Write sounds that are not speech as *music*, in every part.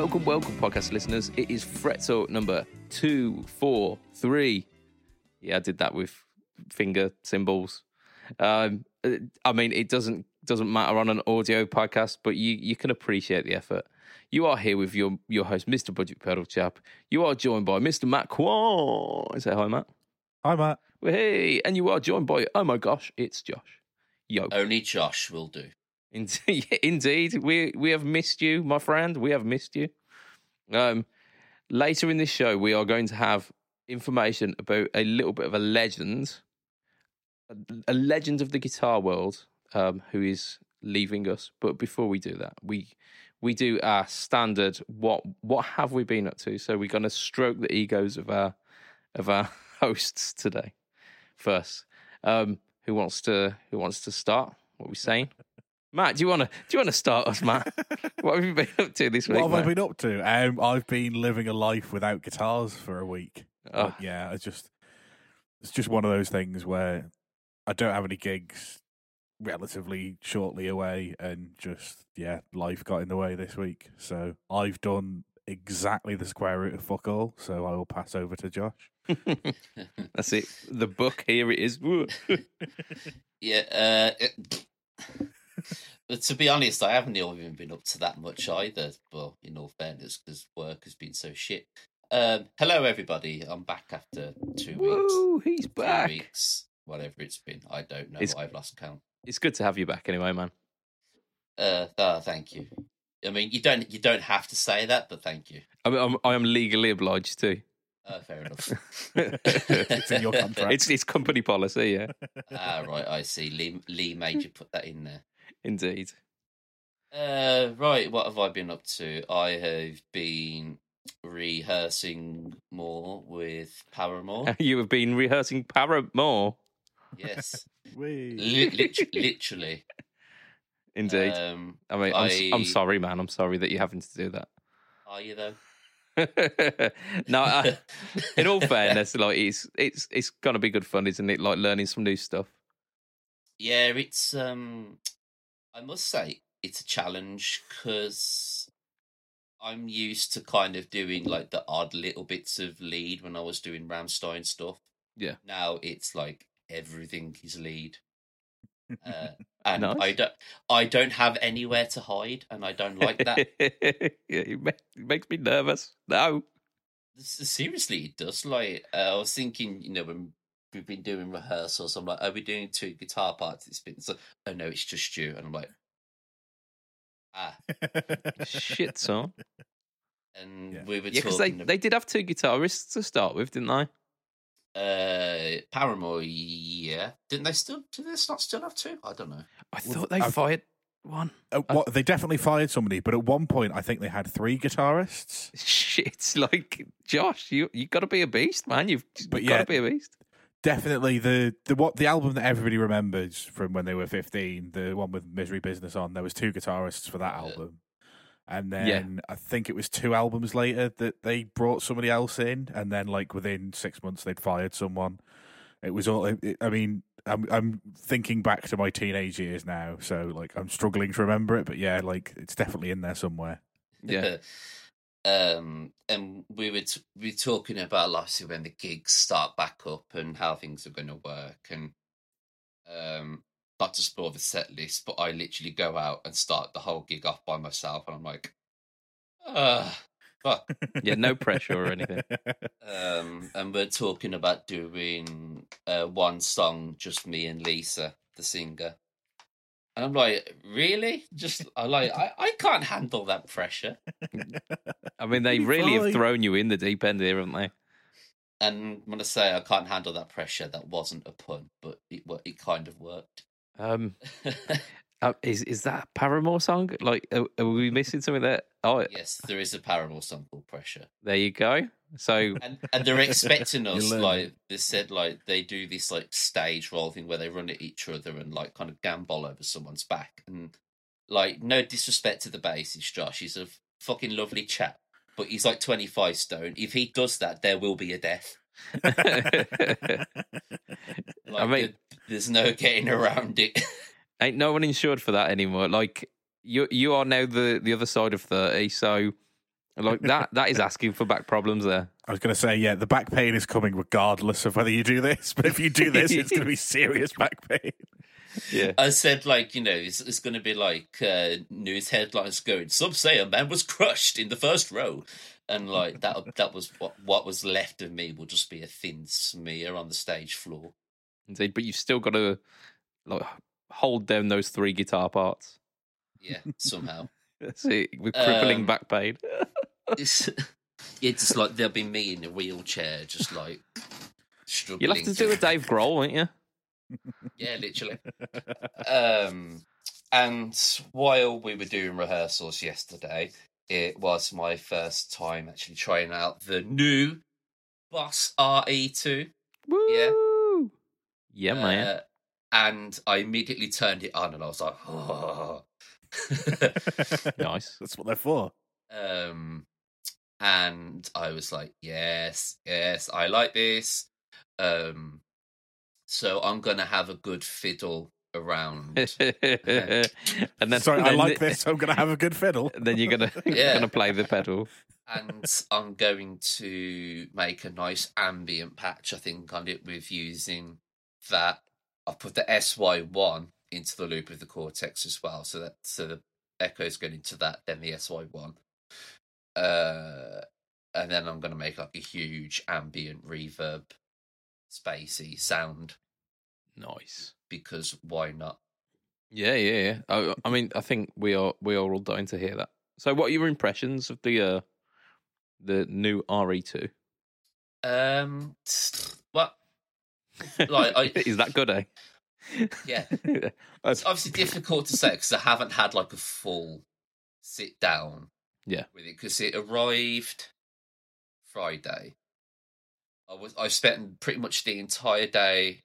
Welcome, welcome, welcome, podcast listeners. It is Fretzel number two, four, three. Yeah, I did that with finger symbols. Um, uh, I mean, it doesn't doesn't matter on an audio podcast, but you you can appreciate the effort. You are here with your your host, Mr. Budget Pedal Chap. You are joined by Mr. Matt Kwan. Say hi, Matt. Hi, Matt. Well, hey, and you are joined by oh my gosh, it's Josh. Yo, Only Josh will do. Indeed, *laughs* indeed, we we have missed you, my friend. We have missed you. Um, later in this show, we are going to have information about a little bit of a legend, a, a legend of the guitar world, um, who is leaving us. But before we do that, we we do our standard. What what have we been up to? So we're going to stroke the egos of our of our *laughs* hosts today. First, um, who wants to who wants to start? What are we saying? Matt, do you want to do you want to start us, Matt? *laughs* what have you been up to this week? What have I been up to? Um, I've been living a life without guitars for a week. Oh. But yeah, it's just it's just one of those things where I don't have any gigs relatively shortly away, and just yeah, life got in the way this week. So I've done exactly the square root of fuck all. So I will pass over to Josh. *laughs* That's it. The book here it is. *laughs* Yeah. Uh, it- but to be honest, I haven't even been up to that much either. Well, in all fairness, because work has been so shit. Um, hello, everybody. I'm back after two weeks. Woo, he's three back. weeks, whatever it's been. I don't know. It's- I've lost count. It's good to have you back anyway, man. Uh, ah, thank you. I mean, you don't you don't have to say that, but thank you. I mean, I'm, I am legally obliged to. Uh, fair enough. *laughs* It's in your contract. It's it's company policy, yeah, ah, right. I see. Lee Lee made you put that in there. Indeed. Uh, right, what have I been up to? I have been rehearsing more with Paramore. *laughs* You have been rehearsing Paramore, yes, *laughs* Whee! Li- literally. indeed. Um, I mean, I'm, s- I'm sorry, man. I'm sorry that you're having to do that. are you though? *laughs* no, I, in all fairness, like it's it's it's gonna be good fun, isn't it? Like learning some new stuff. yeah, it's um, I must say it's a challenge because I'm used to kind of doing like the odd little bits of lead when I was doing Rammstein stuff. Yeah. Now it's like everything is lead. Uh, *laughs* and Nice. I don't, I don't have anywhere to hide, and I don't like that. *laughs* yeah, it, ma- it makes me nervous. No. Seriously, it does. Like uh, I was thinking, you know, when we've been doing rehearsals, I'm like, are we doing two guitar parts? It's been so. Oh no, it's just you, and I'm like, ah. Shit, *laughs* son. And Yeah. we were Yeah, because they, talking. they did have two guitarists to start with, didn't they? uh, Paramore, yeah, didn't they still? Do they not still have two? I don't know. I Well, thought they I've- fired one. Uh, what, they definitely fired somebody, but at one point I think they had three guitarists. *laughs* Shit, like Josh, you you got to be a beast, man. You've, you've But got to be a beast. Definitely the the what the album that everybody remembers from when they were fifteen, the one with Misery Business on. There was two guitarists for that album, and then Yeah. I think it was two albums later that they brought somebody else in, and then like within six months they'd fired someone. It was all. It, I mean, I'm I'm thinking back to my teenage years now, so like I'm struggling to remember it, but yeah, like it's definitely in there somewhere. Yeah. *laughs* um, and we were t- we were talking about obviously when the gigs start back up and how things are going to work, and um, not to spoil the set list, but I literally go out and start the whole gig off by myself, and I'm like, ah, fuck. *laughs* Yeah, no pressure or anything. *laughs* Um, and we're talking about doing uh, one song, just me and Lisa, the singer. And I'm like, really? Just I like I, I can't handle that pressure. I mean, they Be really have thrown you in the deep end here, haven't they? And when I say I can't handle that pressure, that wasn't a pun, but it it kind of worked. Um, *laughs* uh, is is that a Paramore song? Like, are, are we missing something there? Oh, yes, there is a Paramore song called Pressure, there you go. So, and and they're expecting *laughs* us like they said like they do this like stage role thing where they run at each other and like kind of gamble over someone's back and like no disrespect to the bassist Josh, he's a fucking lovely chap, but he's like twenty five stone. If he does that, there will be a death. *laughs* *laughs* Like, mean- there- there's no getting around it. Ain't no one insured for that anymore. Like you, you are now the the other side of thirty. So Like that. That is asking for back problems there. *laughs* I was going to say, yeah, the back pain is coming regardless of whether you do this. But if you do *laughs* this, it's going to be serious back pain. Yeah. I said, like, you know, it's, it's going to be like uh, news headlines going, some say a man was crushed in the first row. And, like, that that was what, what was left of me will just be a thin smear on the stage floor. Indeed, but you've still got to like hold down those three guitar parts. Yeah, somehow. *laughs* See, with crippling Um, back pain. *laughs* it's, it's just like there'll be me in a wheelchair, just like struggling. You'll have to do a Dave Grohl, won't you? Yeah, literally. *laughs* um, and while we were doing rehearsals yesterday, it was my first time actually trying out the new Boss RE2. Woo! Yeah, man. Uh, and I immediately turned it on and I was like, oh. *laughs* nice. That's what they're for. um, and I was like, yes, yes, I like this. Um, so I'm going to have a good fiddle *laughs* around. and then, Sorry, I like this. I'm going to have a good fiddle. *laughs* Then you're gonna Yeah. gonna play the pedal. and I'm going to make a nice ambient patch. I think on it with using that. I've put the SY1 into the loop of the Cortex as well, so that so the echoes going into that, then the SY1. Uh, and then I'm going to make like a huge ambient reverb, spacey sound Nice. because why not? Yeah, yeah, yeah. I, I mean, I think we are we are all dying to hear that. So, what are your impressions of the uh the new RE2? Um, what? Like, I, *laughs* is that good? Eh? *laughs* yeah. It's obviously difficult to say because I haven't had like a full sit down Yeah. with it because it arrived Friday. I was I spent pretty much the entire day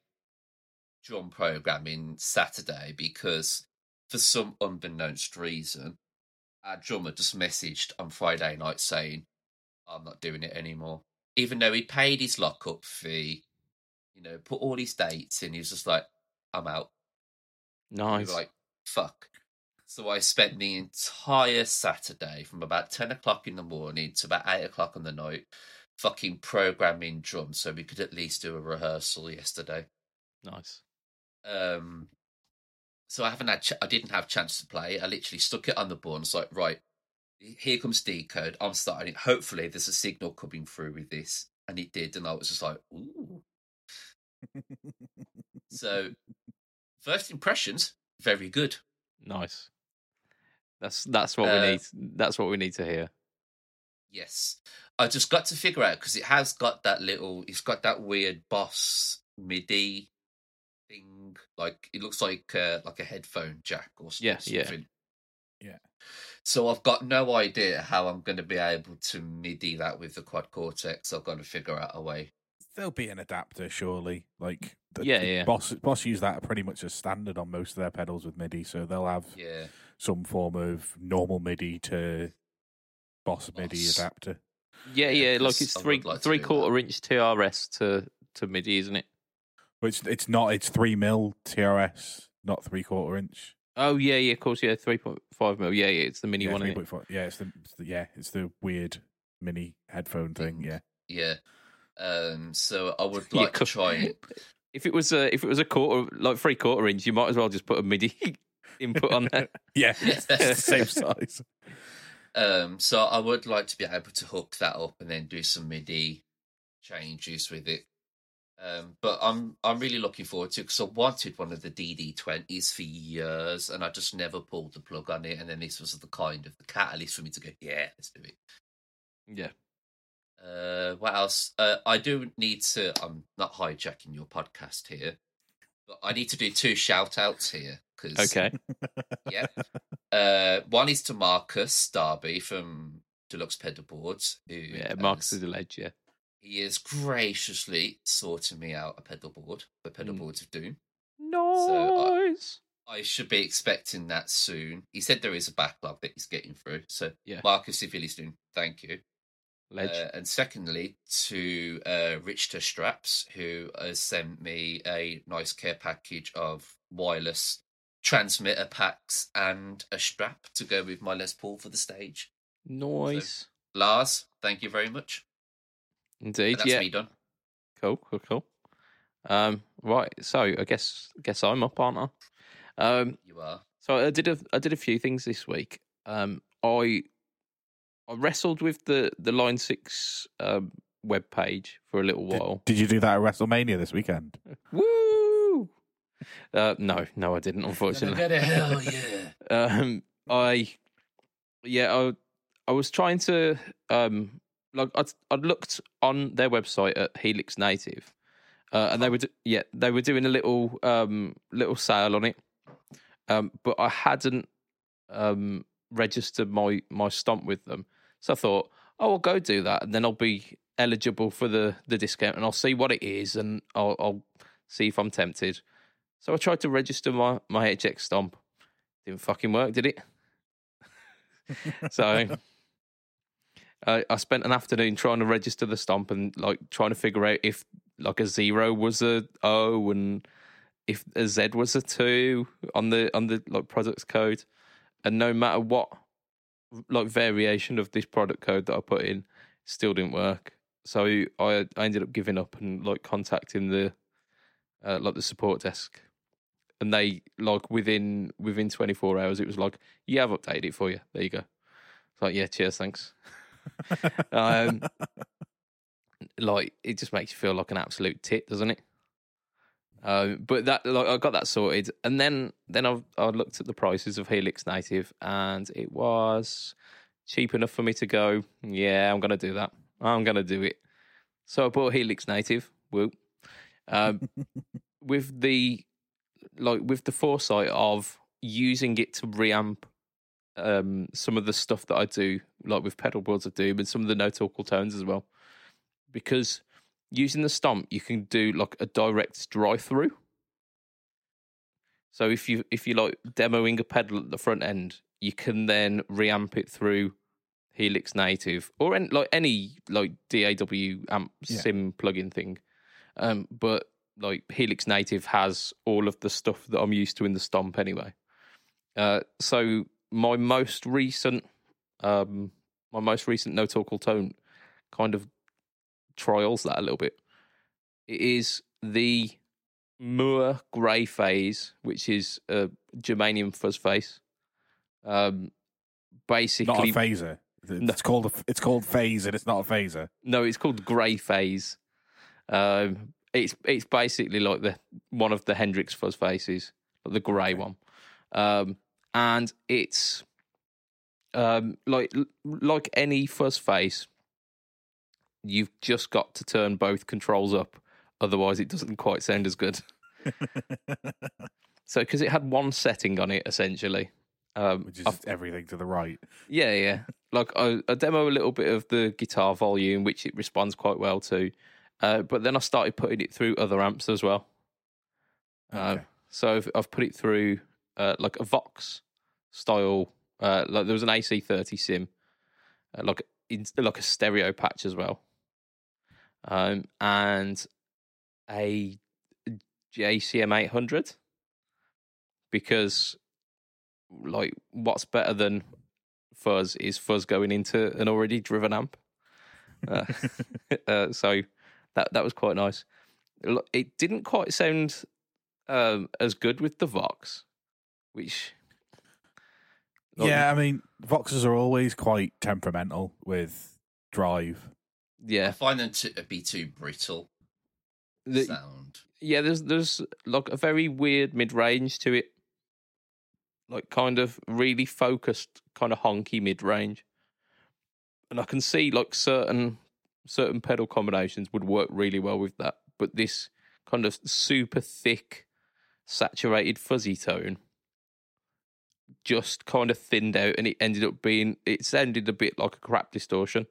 drum programming Saturday because for some unbeknownst reason our drummer just messaged on Friday night saying I'm not doing it anymore. Even though he paid his lockup fee, you know, put all his dates in, he was just like, I'm out. Nice. were like, fuck. So I spent the entire Saturday from about 10 o'clock in the morning to about 8 o'clock on the night fucking programming drums so we could at least do a rehearsal yesterday. nice. Um, so I haven't had, ch- I didn't have chance to play. I literally stuck it on the board and was like, right, here comes decode. I'm starting it. Hopefully there's a signal coming through with this. And it did. And I was just like, ooh. So first impressions, very good. Nice. That's that's what Uh, we need. That's what we need to hear. Yes. I just got to figure out because it has got that little, it's got that weird boss MIDI thing. Like it looks like uh, like a headphone jack or s- Yeah, yeah. something. Yeah. So I've got no idea how I'm going to be able to MIDI that with the quad cortex. I've got to figure out a way. There'll be an adapter, surely. Like, the, Yeah, the yeah. Boss, Boss use that pretty much as standard on most of their pedals with MIDI, so they'll have Yeah. some form of normal MIDI to Boss MIDI adapter. Yeah, Yeah, yeah. Like 'cause it's three like three do that. quarter inch TRS to to MIDI, isn't it? But it's, it's not, it's 3 mil TRS, not 3 quarter inch. Oh yeah, yeah. Of course, yeah. Three point five mil. Yeah, yeah. It's the mini yeah, one. Isn't it? 3.5 yeah, it's the, it's the yeah, it's the weird mini headphone thing. Thing. Yeah, Yeah. Um, so I would *laughs* Yeah, like to try it. *laughs* If it was a if it was a quarter like three quarter inch, you might as well just put a MIDI *laughs* input on there. yeah, it's the same size. Um, so I would like to be able to hook that up and then do some MIDI changes with it. Um, but I'm I'm really looking forward to because I wanted one of the DD20s for years and I just never pulled the plug on it. And then this was the kind of the catalyst for me to go, yeah, let's do it. Yeah. Uh, what else? Uh, I do need to. I'm not hijacking your podcast here, but I need to do two shout outs here because Okay. yeah. Uh, one is to Marcus Darby from Deluxe Pedal Boards. Who Yeah. Marcus is a ledge. Yeah. he is graciously sorting me out a pedal board for Pedal Mm. Boards of Doom. Nice. I should be expecting that soon. He said there is a backlog that he's getting through. So, Yeah. Marcus, if you're listening, thank you. Uh, and secondly, to uh, Richter Straps, who has sent me a nice care package of wireless transmitter packs and a strap to go with my Les Paul for the stage. nice. Lars, thank you very much. Indeed, That's yeah. me done. Cool, cool, cool. Um, right, so I guess guess I'm up, aren't I? Um, You are. so I did a I did a few things this week. Um, I I wrestled with the the Line Six um, web page for a little while. did you do that at WrestleMania this weekend? *laughs* Woo! Uh, no, no, I didn't. Unfortunately, Gonna get a hell *laughs* yeah. um, I yeah, I I was trying to um like I I looked on their website at Helix Native, uh, and they were do- yeah they were doing a little um little sale on it, um but I hadn't um registered my my stomp with them, so I thought oh I'll go do that and then I'll be eligible for the the discount and I'll see what it is and I'll I'll see if I'm tempted. So I tried to register my my HX stomp. Didn't fucking work, did it? *laughs* so I I spent an afternoon trying to register the stomp and like trying to figure out if like a zero was a O and if a Z was a two on the on the like products code. And no matter what like variation of this product code that I put in, still didn't work. So I I ended up giving up and like contacting the uh, like the support desk. And they like within within 24 hours it was like yeah i've updated it for you. There you go. It's like yeah cheers thanks. *laughs* Um like it just makes you feel like an absolute tit doesn't it um but that like i got that sorted. And then then i i looked at the prices of helix native and it was cheap enough for me to go yeah i'm gonna do that. I'm gonna do it. So i bought helix native. Whoop. Um *laughs* with the like with the foresight of using it to reamp um some of the stuff that I do, like with pedal boards of doom and some of the no talk tones as well. Because using the stomp you can do like a direct drive through. So if you if you like demoing a pedal at the front end, you can then reamp it through Helix Native or any, like any like DAW amp Yeah. sim plugin thing. Um, but like Helix Native has all of the stuff that I'm used to in the Stomp anyway. Uh, so my most recent, um, my most recent No Talk Tone kind of trials that a little bit. It is the Mooer Grey Faze, which is a germanium fuzz face. Um, Not a basically, phaser. It's called a, it's called faze, and it's not a phaser. no, it's called Grey Faze. Um, it's it's basically like the one of the Hendrix fuzz faces, like the grey one, um, and it's um, like like any fuzz face. You've just got to turn both controls up, otherwise it doesn't quite sound as good. *laughs* So because it had one setting on it essentially, um, Which is I've- everything to the right. yeah, yeah. Like I, I demo a little bit of the guitar volume, which it responds quite well to. Uh, but then I started putting it through other amps as well. Uh, so I've, I've put it through uh, like a Vox style. Uh, like there was an AC30 sim, uh, like in, like a stereo patch as well, um, and a JCM 800 because like what's better than fuzz is fuzz going into an already driven amp. Uh, *laughs* uh, so that that was quite nice. It didn't quite sound um, as good with the Vox, which yeah, I mean, Voxes are always quite temperamental with drive. I yeah, find them to uh, be too brittle the- sound. yeah. There's there's like a very weird mid range to it, like kind of really focused, kind of honky mid range, and I can see like certain certain pedal combinations would work really well with that, but this kind of super thick, saturated fuzzy tone just kind of thinned out, and it ended up being it sounded a bit like a crap distortion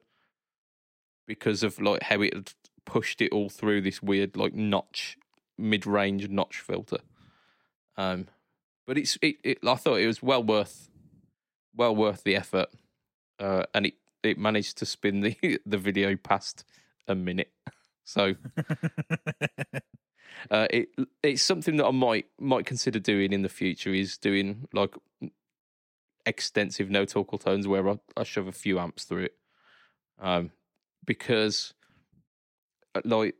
because of like how it had pushed it all through this weird like notch mid-range notch filter. Um, but it's it, it I thought it was well worth well worth the effort, uh, and it it managed to spin the *laughs* the video past a minute. So *laughs* uh, it it's something that I might might consider doing in the future. Is doing like extensive no talk tones where I, I shove a few amps through it. um, because uh, like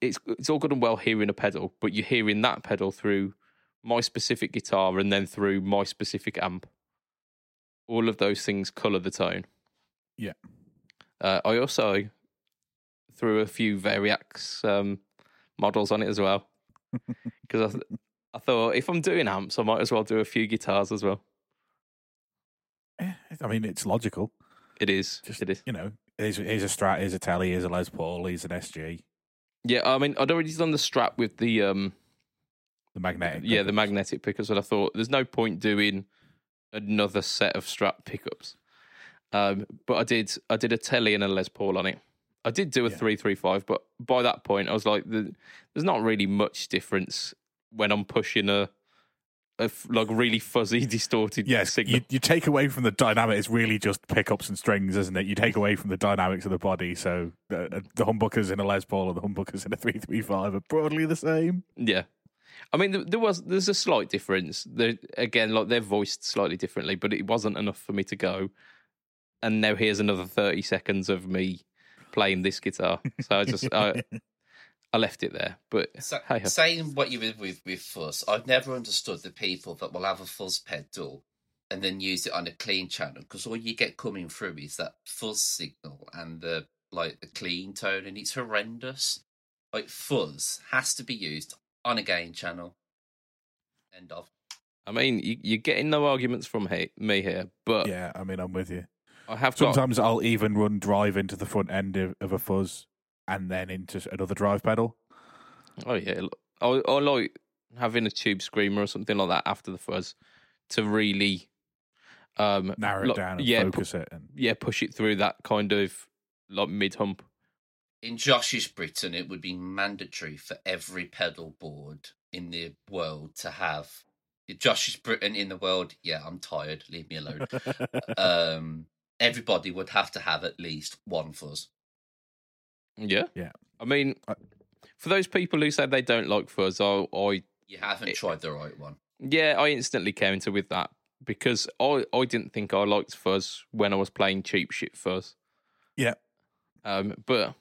it's it's all good and well hearing a pedal, but you're hearing that pedal through my specific guitar and then through my specific amp. All of those things color the tone. Yeah. Uh, I also threw a few Variax um, models on it as well *laughs* because I, th- I thought if I'm doing amps, I might as well do a few guitars as well. Eh, I mean, it's logical. It is. Just it is. you know, here's, here's a Strat, he's a Telly, he's a Les Paul, he's an SG, Yeah, I mean, I'd already done the strap with the um, the magnetic. yeah, the magnetic pickups, and I thought there's no point doing another set of strap pickups. Um, but I did, I did a Telly and a Les Paul on it. I did do a Yeah. three three five, but by that point, I was like, the, there's not really much difference when I'm pushing a, a f- like really fuzzy, *laughs* distorted Yes, signal. you, you take away from the dynamic. It's really just pickups and strings, isn't it? You take away from the dynamics of the body. So uh, the humbuckers in a Les Paul or the humbuckers in a three three five are broadly the same. Yeah. I mean, there- was there's a slight difference. There, again, like they're voiced slightly differently, but it wasn't enough for me to go. And now here's another thirty seconds of me playing this guitar. So I just I, *laughs* I left it there. But So, *laughs* hey, saying what you did with with fuzz, I've never understood the people that will have a fuzz pedal and then use it on a clean channel because all you get coming through is that fuzz signal and the like the clean tone, and it's horrendous. Like fuzz has to be used on a gain channel. End of. I mean, you, you're getting no arguments from he, me here, but Yeah, I mean, I'm with you. I have got Sometimes I'll even run drive into the front end of, of a fuzz and then into another drive pedal. Oh yeah, look, I, I like having a tube screamer or something like that after the fuzz to really um narrow it look- down and yeah, pu- focus it. And yeah, push it through that kind of like mid hump. In Josh's Britain, it would be mandatory for every pedal board in the world to have. Josh's Britain in the world, yeah, I'm tired. Leave me alone. *laughs* um, everybody would have to have at least one fuzz. Yeah, Yeah. I mean, I- for those people who say they don't like fuzz, I, I You haven't It- tried the right one. yeah, I instantly counter with that because I I didn't think I liked fuzz when I was playing cheap shit fuzz. Yeah. Um, but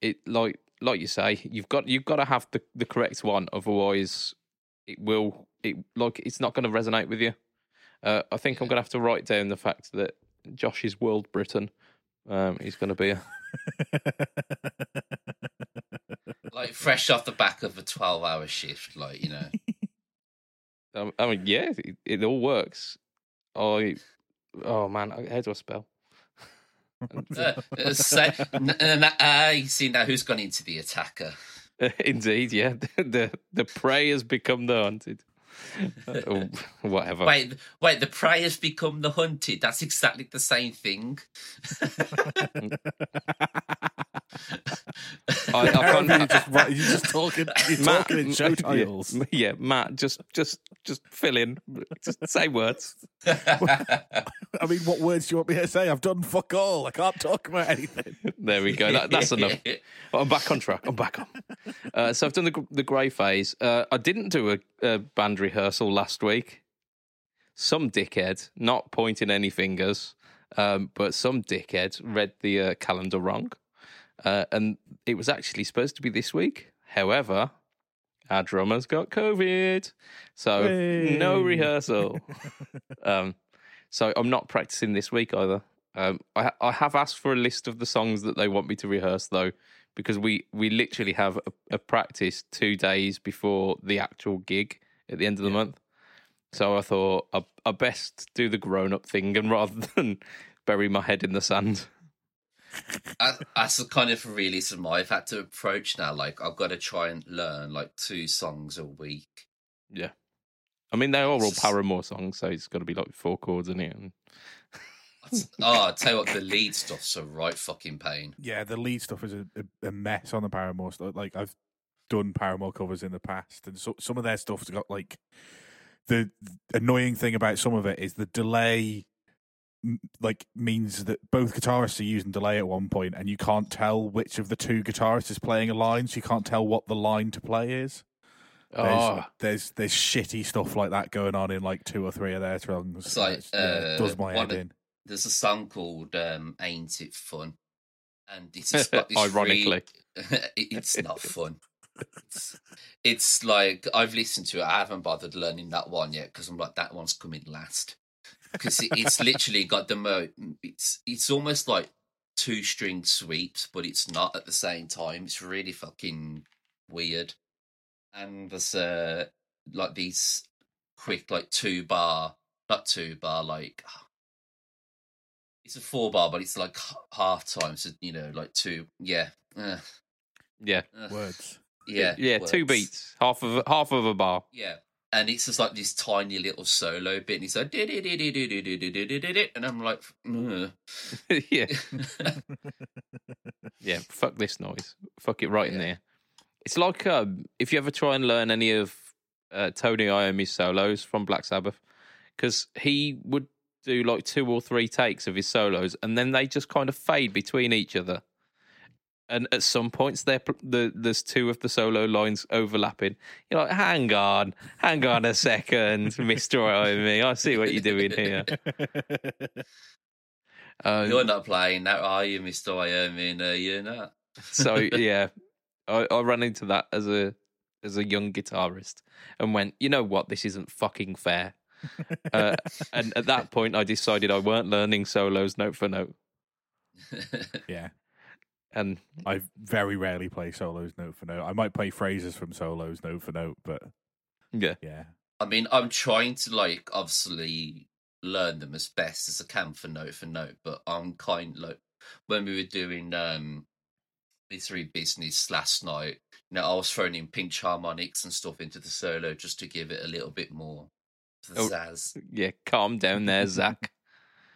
it like like you say, you've got you've got to have the the correct one, otherwise it will it like it's not going to resonate with you. Uh, I think I'm going to have to write down the fact that Josh's World Britain um, is going to be a *laughs* Like fresh off the back of a 12 hour shift, like, you know. *laughs* Um, I mean, yeah, it, it all works. I, oh man, how do I spell? *laughs* Uh, uh, say, n- n- n- uh, you see now who's gone into the attacker. Indeed, yeah. The the prey has become the hunted. Or *laughs* whatever. Wait, wait, the prey has become the hunted. That's exactly the same thing. I, I can't. you're, just, you're just talking. You're Matt- talking in show titles. Yeah, yeah, Matt, just just just fill in. Just say words. *laughs* I mean, what words do you want me to say? I've done fuck all. I can't talk about anything. There we go. That, that's enough. *laughs* I'm back on track. I'm back on. Uh, so I've done the the grey faze. Uh, I didn't do a, a band rehearsal last week. Some dickhead, not pointing any fingers, um, but some dickhead read the uh, calendar wrong, uh, and it was actually supposed to be this week. However, our drummer's got COVID, so no rehearsal. *laughs* um, so I'm not practicing this week either. Um, I, I have asked for a list of the songs that they want me to rehearse though, because we we literally have a, a practice two days before the actual gig at the end of the month. So I thought I, I best do the grown up thing, and *laughs* rather than bury my head in the sand. That- That's kind of realism I've had to approach now. Like, I've got to try and learn like two songs a week. Yeah, I mean they are all Paramore songs, so it's got to be like four chords in it. And Oh, I tell you what, the lead stuff's a right fucking pain. Yeah, the lead stuff is a, a, a mess on the Paramore stuff. Like I've done Paramore covers in the past, and so, some of their stuff's got like the annoying thing about some of it is the delay. Like means that both guitarists are using delay at one point, and you can't tell which of the two guitarists is playing a line, so you can't tell what the line to play is. There's, oh, there's there's shitty stuff like that going on in like two or three of their songs. It's like, and yeah, uh, does my one head of- in. There's a song called um, "Ain't It Fun," and it's just got this Ironically. *laughs* it- it's not *laughs* fun. It's, it's like I've listened to it. I haven't bothered learning that one yet because I'm like that one's coming last because it, it's literally got the mo. It's it's almost like two string sweeps, but it's not at the same time. It's really fucking weird. And there's uh like these quick like two bar, not two bar, like it's a four bar, but it's like half time. So you know, like two. Yeah. Uh, yeah. Uh, words. Yeah. Yeah. Words. Two beats, half of half of a bar. Yeah. And it's just like this tiny little solo bit, and he's like, and I'm like, yeah, yeah, fuck this noise, fuck it right yeah. in there. It's like um, if you ever try and learn any of uh, Tony Iommi's solos from Black Sabbath, because he would do like two or three takes of his solos, and then they just kind of fade between each other. And at some points, there the, there's two of the solo lines overlapping. You're like, hang on, hang on a second, *laughs* Mister Iommi. I see what you're doing here. *laughs* Um, You're not playing that, are you, Mister Iommi? No, you're not. so *laughs* yeah, I, I ran into that as a as a young guitarist and went, you know what, this isn't fucking fair. Uh, and at that point, I decided I weren't learning solos note for note. *laughs* yeah. And I very rarely play solos note for note. I might play phrases from solos note for note, but yeah, yeah. I mean, I'm trying to like obviously learn them as best as I can for note for note, but I'm kind like when we were doing um Misery Business last night, you know, I was throwing in pinch harmonics and stuff into the solo just to give it a little bit more Oh. pizzazz. yeah, calm down there, Zakk.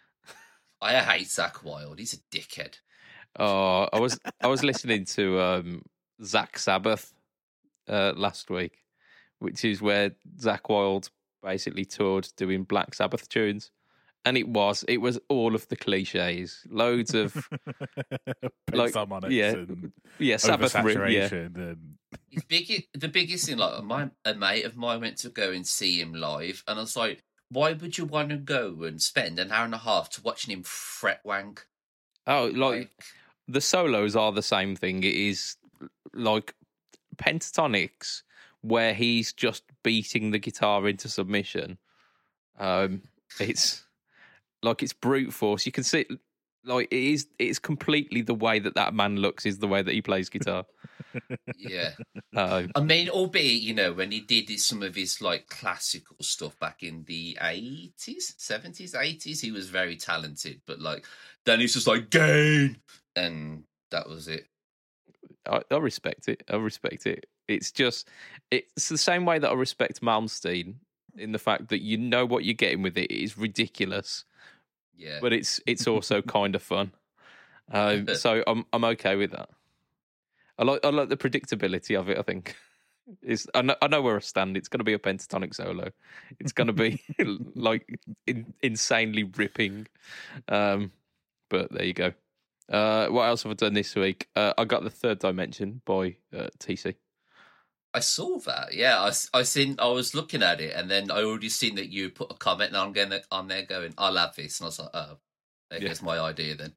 *laughs* I hate Zakk Wylde. He's a dickhead. Oh, I was I was listening to um, Zakk Sabbath uh, last week, which is where Zakk Wylde basically toured doing Black Sabbath tunes, and it was it was all of the cliches, loads of *laughs* like, harmonics yeah, and yeah Sabbath riff, yeah, oversaturation and His big, the biggest thing, like my a mate of mine went to go and see him live, and I was like, "Why would you want to go and spend an hour and a half to watching him fret wank?" oh like the solos are the same thing. It is like pentatonics where he's just beating the guitar into submission. Um, it's like it's brute force. You can see, like it is. It's completely the way that that man looks is the way that he plays guitar. *laughs* yeah. Um, I mean, albeit you know when he did some of his like classical stuff back in the eighties, seventies, eighties, he was very talented. But like then he's just like gain, and that was it. I, I respect it. I respect it. It's just it's the same way that I respect Malmsteen in the fact that you know what you're getting with it. It is ridiculous. Yeah, but it's it's also *laughs* kind of fun. Um, so I'm I'm okay with that. I like I like the predictability of it. I think is I know I know where I stand. It's going to be a pentatonic solo. It's going to be *laughs* *laughs* like in, insanely ripping. Um, but there you go. Uh, what else have I done this week? Uh, I got the third dimension by uh, TC. I saw that. Yeah, I, I seen. I was looking at it, and then I already seen that you put a comment on going on there going, I love this," and I was like, "Oh, there Yeah. goes my idea then."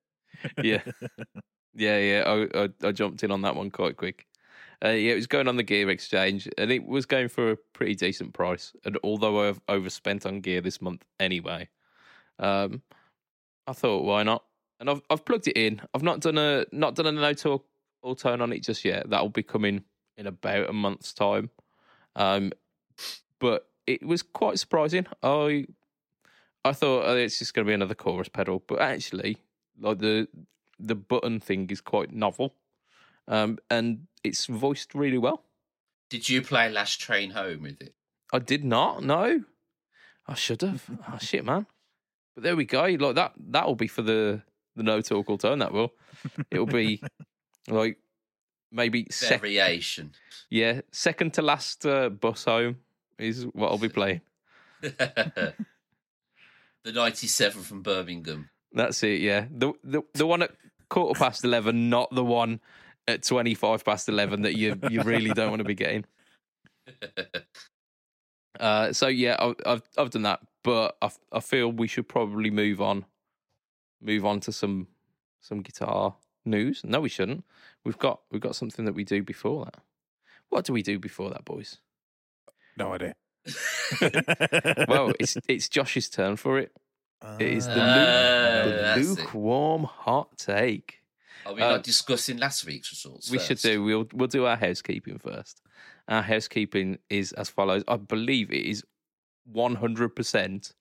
yeah, *laughs* yeah, yeah. I, I I jumped in on that one quite quick. Uh, yeah, it was going on the gear exchange, and it was going for a pretty decent price. And although I've overspent on gear this month anyway, um, I thought why not? And I've I've plugged it in. I've not done a not done a no talk all tone on it just yet. That'll be coming in about a month's time. Um, but it was quite surprising. I I thought oh, it's just going to be another chorus pedal, but actually, like the the button thing is quite novel, um, and it's voiced really well. Did you play Last Train Home with it? I did not No, I should have. oh *laughs* shit, man! But there we go. Like that. That'll be for the the no talk all tone. That will. It'll be *laughs* like maybe sec- Variation. yeah second to last uh, bus home is what I'll be *laughs* playing. the '97 from Birmingham. That's it. Yeah, the the the one at quarter past eleven, not the one at twenty five past eleven that you you really don't want to be getting. *laughs* Uh, so yeah, I- I've I've done that, but I I feel we should probably move on move on to some some guitar news? No, we shouldn't. We've got we've got something that we do before that. What do we do before that, boys? No idea. *laughs* Well, it's it's Josh's turn for it. It is the, lu- the that's it. lukewarm hot take. Are we Uh, not discussing last week's results? We should do. We'll we'll do our housekeeping first. Our housekeeping is as follows. I believe it is one hundred percent,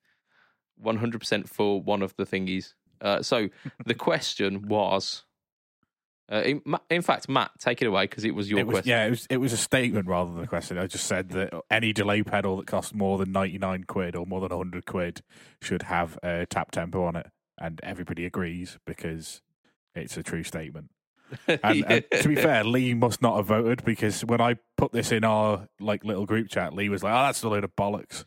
one hundred percent for one of the thingies. Uh, so the question was, uh, in, in fact, Matt, take it away because it was your It was, question. yeah, it was it was a statement rather than a question. I just said that any delay pedal that costs more than ninety nine quid or more than hundred quid should have a tap tempo on it, and everybody agrees because it's a true statement. *laughs* And, and to be fair, Lee must not have voted because when I put this in our like little group chat, Lee was like, "Oh, that's a load of bollocks."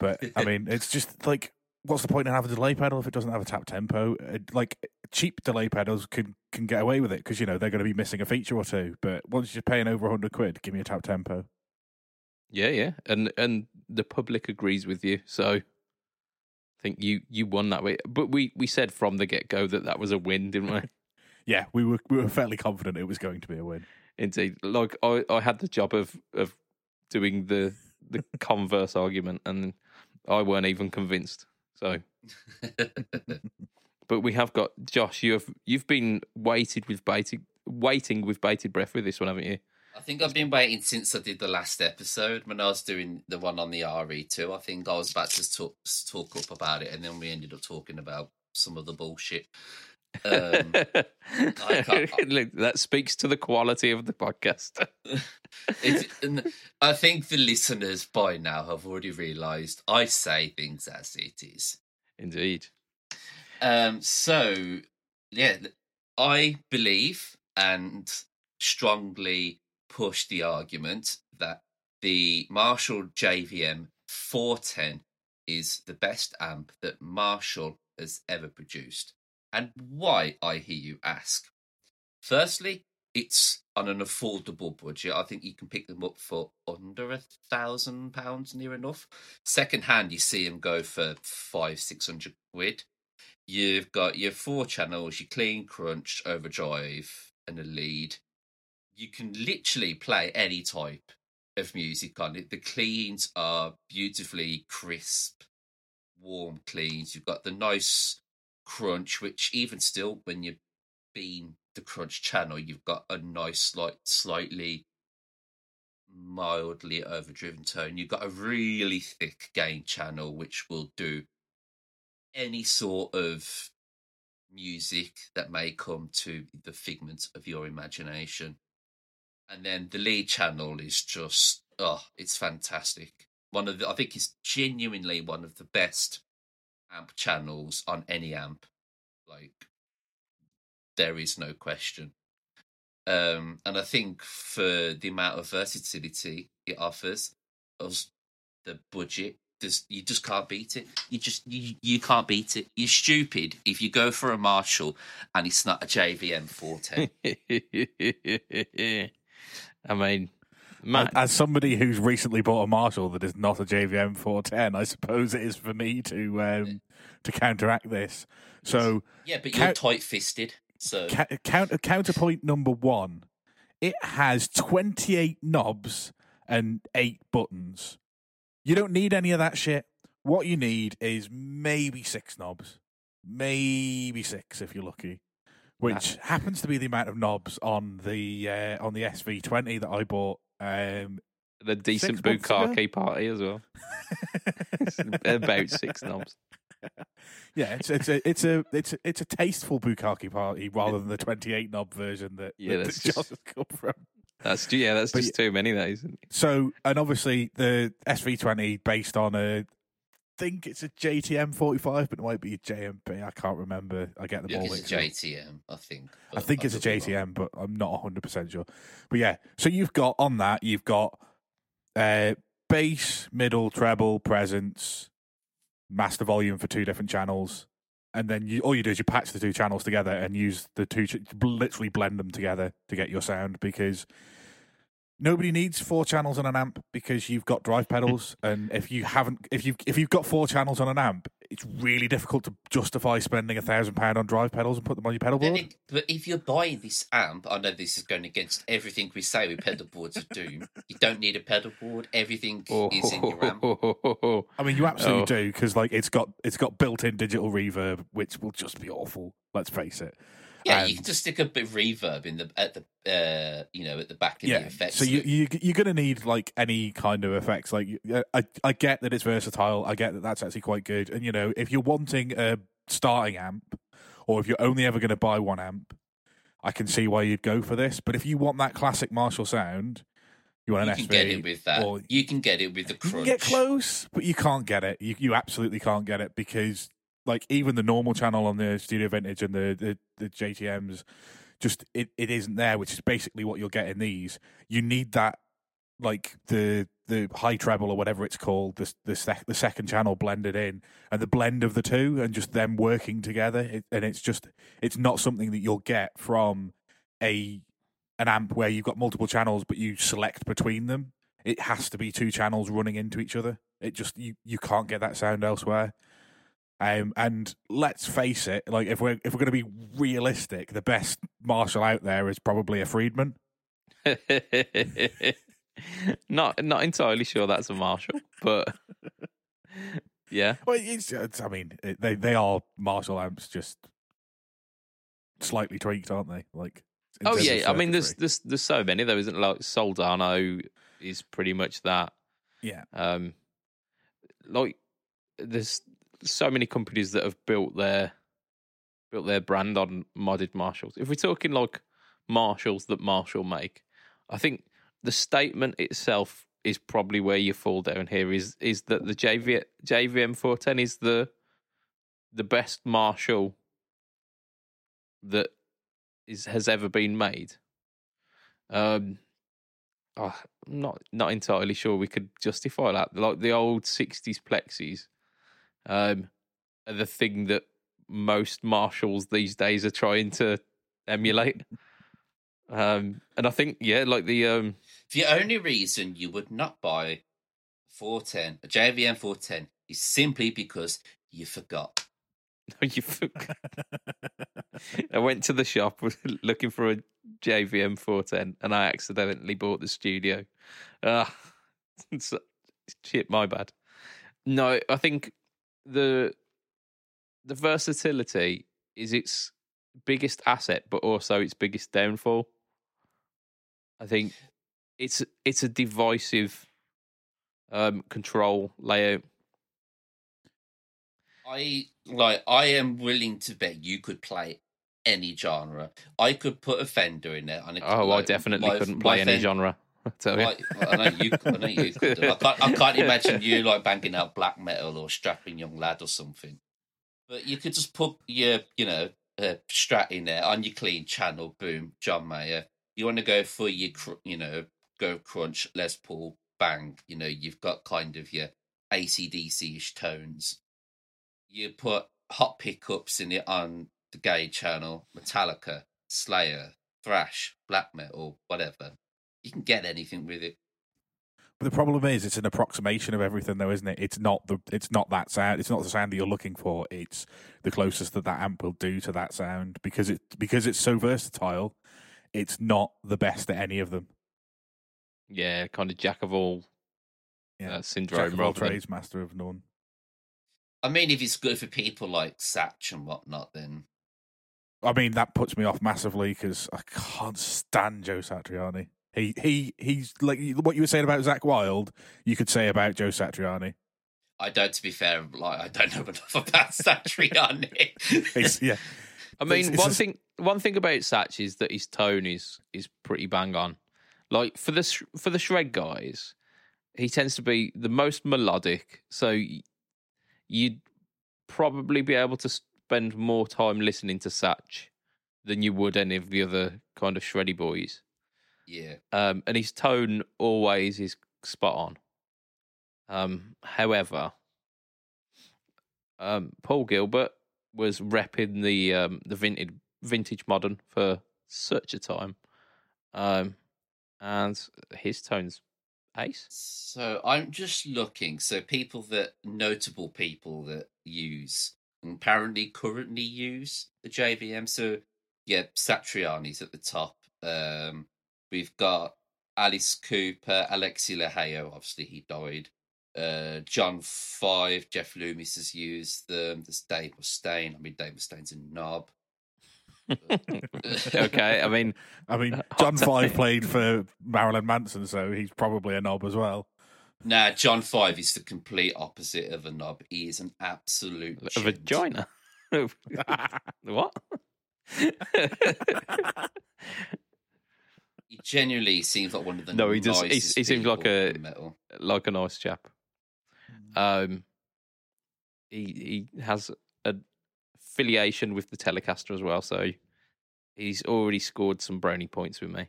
But I *laughs* mean, it's just like, what's the point in having a delay pedal if it doesn't have a tap tempo? Uh, Like cheap delay pedals can can get away with it because you know they're going to be missing a feature or two. But once you're paying over hundred quid, give me a tap tempo. yeah, yeah, and and the public agrees with you. So I think you you won that way. But we we said from the get go that that was a win, didn't we? *laughs* *laughs* Yeah, we were we were fairly confident it was going to be a win. Indeed. Like I, I had the job of of doing the the *laughs* converse argument and I weren't even convinced. So *laughs* but we have got Josh, you have you've been waited with bated waiting with bated breath with this one, haven't you? I think I've been waiting since I did the last episode when I was doing the one on the RE2. I think I was about to talk, talk up about it, and then we ended up talking about some of the bullshit. Um, *laughs* Look, that speaks to the quality of the podcast. *laughs* I think the listeners by now have already realised I say things as it is. Indeed. Um, so yeah, I believe and strongly push the argument that the Marshall JVM 410 is the best amp that Marshall has ever produced. And why, I hear you ask. Firstly, it's on an affordable budget. I think you can pick them up for under a thousand pounds, near enough. Second hand, you see them go for five, six hundred quid. You've got your four channels, your clean crunch, overdrive, and a lead. You can literally play any type of music on it. The cleans are beautifully crisp, warm cleans. You've got the nice crunch, which even still, when you've been the crunch channel, you've got a nice, like slightly mildly overdriven tone. You've got a really thick gain channel, which will do any sort of music that may come to the figment of your imagination. And then the lead channel is just oh, it's fantastic. One of the I think it's genuinely one of the best amp channels on any amp. Like there is no question. Um, and I think for the amount of versatility it offers, us the budget, there's, you just can't beat it. You just you, you can't beat it. You're stupid if you go for a Marshall and it's not a JVM 410. *laughs* I mean, Matt, As somebody who's recently bought a Marshall that is not a JVM 410, I suppose it is for me to um, to counteract this. So yeah, but you're Count- tight fisted. So ca- counter counterpoint number one, it has 28 knobs and eight buttons. You don't need any of that shit. What you need is maybe six knobs, maybe six if you're lucky, which happens to be the amount of knobs on the uh, on the SV20 that I bought. Um, the decent bukkake party as well. About six *laughs* knobs. yeah, it's it's a it's a it's a, it's a tasteful bukkake party rather than the 28 knob version that Yeah, that, that's that just- come from. That's yeah, that's But just too many. That isn't. it? So, and obviously the SV20 based on a, think it's a JTM 45, but it might be a JMP. I can't remember. I get them yeah, all it's a mixed up. JTM, I think. I think it's a wrong. JTM, but I'm not 100% sure. But yeah, so you've got on that, you've got uh, bass, middle, treble, presence, master volume for two different channels. And then you, all you do is you patch the two channels together and use the two, literally blend them together to get your sound because nobody needs four channels on an amp because you've got drive pedals. *laughs* and if you haven't, if you've, if you've got four channels on an amp, it's really difficult to justify spending a thousand pound on drive pedals and put them on your pedal board. it- but if you're buying this amp, I know this is going against everything we say with pedal boards of doom. You don't need a pedal board. Everything is in your amp. *laughs* I mean, you absolutely Oh. do because like it's got it's got built-in digital reverb, which will just be awful. Let's face it. Yeah, you can just stick a bit of reverb in the at the uh, you know at the back of the Yeah, effects. so you, you you're gonna need like any kind of effects. Like I I get that it's versatile. I get that that's actually quite good. And you know, if you're wanting a starting amp, or if you're only ever going to buy one amp, I can see why you'd go for this. But if you want that classic Marshall sound, you want an you can SV. get it with that. or- You can get it with the you can get close, but you can't get it. You you absolutely can't get it because like even the normal channel on the Studio Vintage and the the, the JTM's just it, it isn't there, which is basically what you'll get in these. You need that like the the high treble or whatever it's called, the the, sec- the second channel blended in, and the blend of the two, and just them working together. It, and it's just it's not something that you'll get from a an amp where you've got multiple channels, but you select between them. It has to be two channels running into each other. It just you you can't get that sound elsewhere. Um, and let's face it, like if we're if we're going to be realistic, the best Marshall out there is probably a Friedman. *laughs* not not entirely sure that's a Marshall, but *laughs* yeah. Well, it's, it's I mean, it, they they are Marshall amps, just slightly tweaked, aren't they? Like, Oh yeah, I mean, there's there's there's so many though, isn't it? Like Soldano is pretty much that. yeah, Um, like there's so many companies that have built their built their brand on modded Marshalls. If we're talking like Marshalls that Marshall make, I think the statement itself is probably where you fall down here. Is is that the JV, JVM 410 is the the best Marshall that is has ever been made. Um, oh, I'm not not entirely sure we could justify that. Like the old '60s plexis, um, are the thing that most Marshalls these days are trying to emulate. Um, and I think yeah, like the um, The only reason you would not buy 410, a JVM 410, is simply because you forgot. *laughs* you. Forgot. I went to the shop *laughs* looking for a JVM 410, and I accidentally bought the studio. Ah, *laughs* it's- shit, my bad. No, I think the the versatility is its biggest asset, but also its biggest downfall. I think it's it's a divisive um, control layout. I like. I am willing to bet you could play any genre. I could put a Fender in there. And it- Oh, I like, definitely my- couldn't play any Fen- genre. I *laughs* tell you. Like, I know you. I know you could. I can't, I can't imagine you like banging out black metal or strapping young lad or something. But you could just put your, you know, uh, strat in there on your clean channel. Boom, John Mayer. You want to go for your, cr- you know, go crunch, Les Paul, bang. You know, you've got kind of your ACDC ish tones. You put hot pickups in it on the gay channel, Metallica, Slayer, thrash, black metal, whatever. You can get anything with it. But the problem is, it's an approximation of everything, though, isn't it? It's not the, it's not that sound. It's not the sound that you're looking for. It's the closest that that amp will do to that sound because it because it's so versatile. It's not the best at any of them. yeah, kind of jack of all Yeah, uh, syndrome. Jack of all trades, master of none. I mean, if it's good for people like Satch and whatnot, then I mean, that puts me off massively because I can't stand Joe Satriani. He he he's like what you were saying about Zakk Wylde. You could say about Joe Satriani. I don't. To be fair, like I don't know *laughs* enough about Satriani. It's, yeah, I mean, it's one a- thing one thing about Satch is that his tone is is pretty bang on. Like for the sh- for the shred guys, he tends to be the most melodic. So you'd probably be able to spend more time listening to Satch than you would any of the other kind of shreddy boys. Yeah, um, and his tone always is spot on. Um, however, um, Paul Gilbert was repping the um, the vintage vintage modern for such a time, um, and his tone's ace. So I'm just looking. So people that notable people that use and apparently currently use the JVM. So yeah, Satriani's at the top. Um, we've got Alice Cooper, Alexi Laiho, obviously he died. Uh, John Five, Jeff Loomis has used them. There's Dave Mustaine. I mean, Dave Mustaine's a knob. *laughs* *laughs* okay, I mean, I mean, John Five played for Marilyn Manson, so he's probably a knob as well. Nah, John Five is the complete opposite of a knob. He is an absolute a gent. vagina. *laughs* what? He genuinely seems like one of the No, he does- he- he seems like a- metal. like a nice chap. Um, he he has a affiliation with the Telecaster as well, so he's already scored some brownie points with me.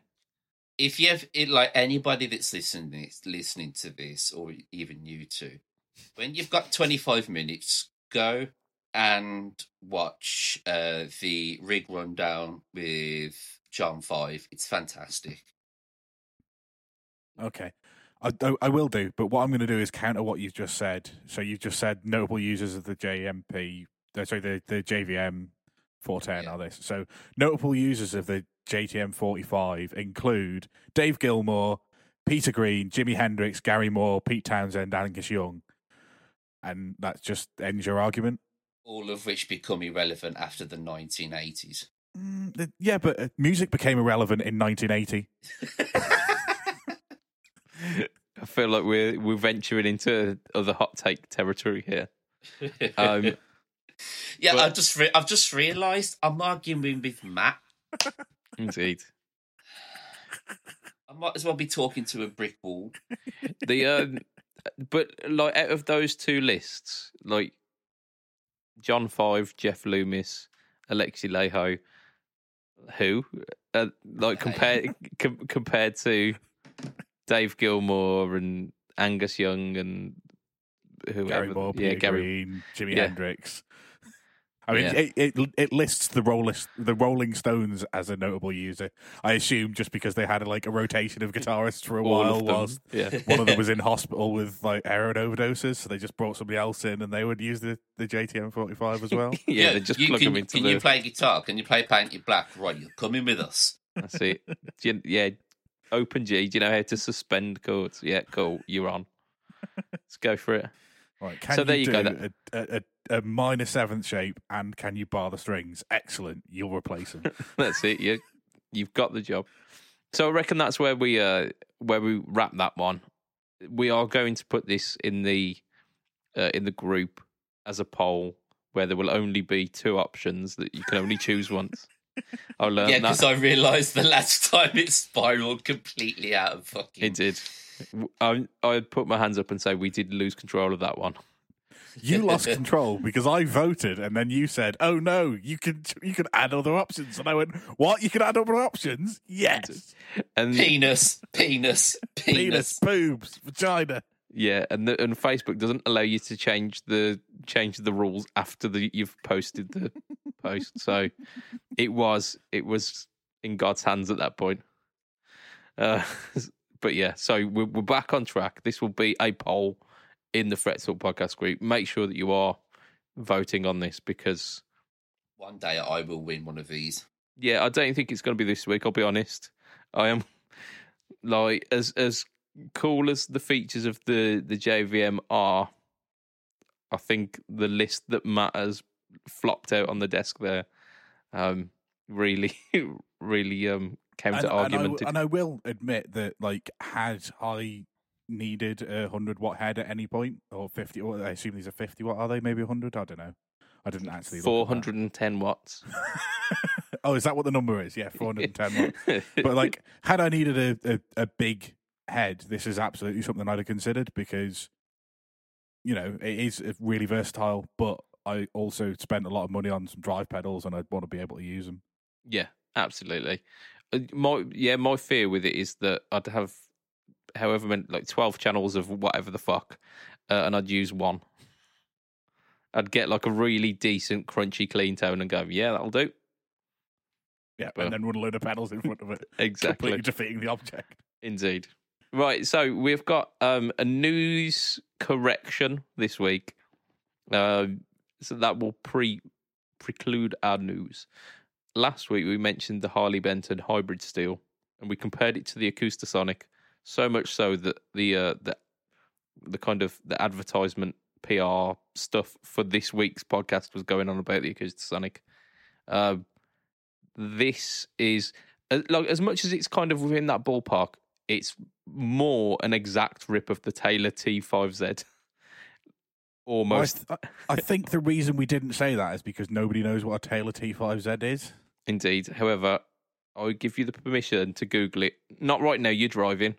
if you have it, like anybody that's listening listening to this or even you two when you've got 25 minutes go and watch uh the rig rundown with john five it's fantastic Okay. I, I, I will do, but what I'm going to do is counter what you've just said. So you've just said notable users of the JMP, uh, sorry, the, the JVM 410 Yeah. are this. So notable users of the JTM 45 include Dave Gilmour, Peter Green, Jimi Hendrix, Gary Moore, Pete Townshend, Angus Young. And that just ends your argument? all of which become irrelevant after the 1980s Mm, th- yeah, but uh, music became irrelevant in 1980. *laughs* I feel like we're we're venturing into other hot take territory here. Um, *laughs* yeah but- i've just re- i've just realized i'm arguing with matt *laughs* Indeed. i might as well be talking to a brick wall The um, but like out of those two lists, like John Five, Jeff Loomis, Alexi Laiho, who uh, like compared com- compared to Dave Gilmour and Angus Young and whoever, Gary Moore, yeah, Gary. Green, Jimi Yeah. Hendrix. I mean, Yeah. it, it it lists the Rolling the Rolling Stones as a notable user. I assume just because they had like a rotation of guitarists for a All while, them. whilst yeah, one of them was *laughs* in hospital with like heroin overdoses, so they just brought somebody else in, and they would use the the JTM forty five as well. *laughs* yeah, they just you, plug can, them into can the. you play guitar can you play paint it black right you're coming with us That's it. Do you- yeah, open G. Do you know how to suspend chords? Yeah, cool. You're on. Let's go for it. Right? Can So there you do go, A, a, a, a minor seventh shape, and can you bar the strings? Excellent. You'll replace them. *laughs* That's it. You you've got the job. So I reckon that's where we uh where we wrap that one. We are going to put this in the uh, in the group as a poll where there will only be two options that you can only choose once. I *laughs* learned yeah that. because i realized the last *laughs* time it spiraled completely out of fucking It did. I I put my hands up and say we did lose control of that one. You *laughs* lost control because I voted, and then you said, "Oh no, you can you can add other options." And I went, "What? You can add other options? Yes, And penis penis penis, penis boobs, vagina." Yeah, and the, and Facebook doesn't allow you to change the change the rules after the you've posted the *laughs* post. So it was it was in God's hands at that point. Uh, *laughs* but yeah, so we're, we're back on track. This will be a poll in the Fret Talk podcast group. Make sure that you are voting on this because one day i will win one of these yeah, I don't think it's going to be this week. I'll be honest. I am like as as cool as the features of the the JVM are. I think the list that Matt has flopped out on the desk there, um, really, *laughs* really um And, to and, I, and I will admit that, like, had I needed a hundred watt head at any point, or fifty, or I assume these are fifty watt, are they? Maybe hundred? I don't know. I didn't actually. look at that. Four hundred and ten watts. *laughs* oh, is that what the number is? Yeah, four hundred and ten *laughs* watt. but like had I needed a, a, a big head, this is absolutely something I'd have considered because you know it is really versatile. But I also spent a lot of money on some drive pedals, and I'd want to be able to use them. Yeah, absolutely. Uh, My yeah, my fear with it is that I'd have however many like twelve channels of whatever the fuck, uh, and I'd use one. I'd get like a really decent, crunchy, clean tone and go, yeah, that'll do. Yeah, Well- and then run a load of pedals in front of it, *laughs* Exactly. completely defeating the object. Indeed. Right, so we've got um, a news correction this week. Um, so that will pre preclude our news. Last week we mentioned the Harley Benton hybrid steel, and we compared it to the Acoustasonic. So much so that the uh, the the kind of the advertisement PR stuff for this week's podcast was going on about the Acoustasonic. Uh, this is uh, like as much as it's kind of within that ballpark, it's more an exact rip of the Taylor T5Z. *laughs* Almost, I, th- I think the reason we didn't say that is because nobody knows what a Taylor T5Z is. Indeed. However, I would give you the permission to Google it. Not right now, you're driving,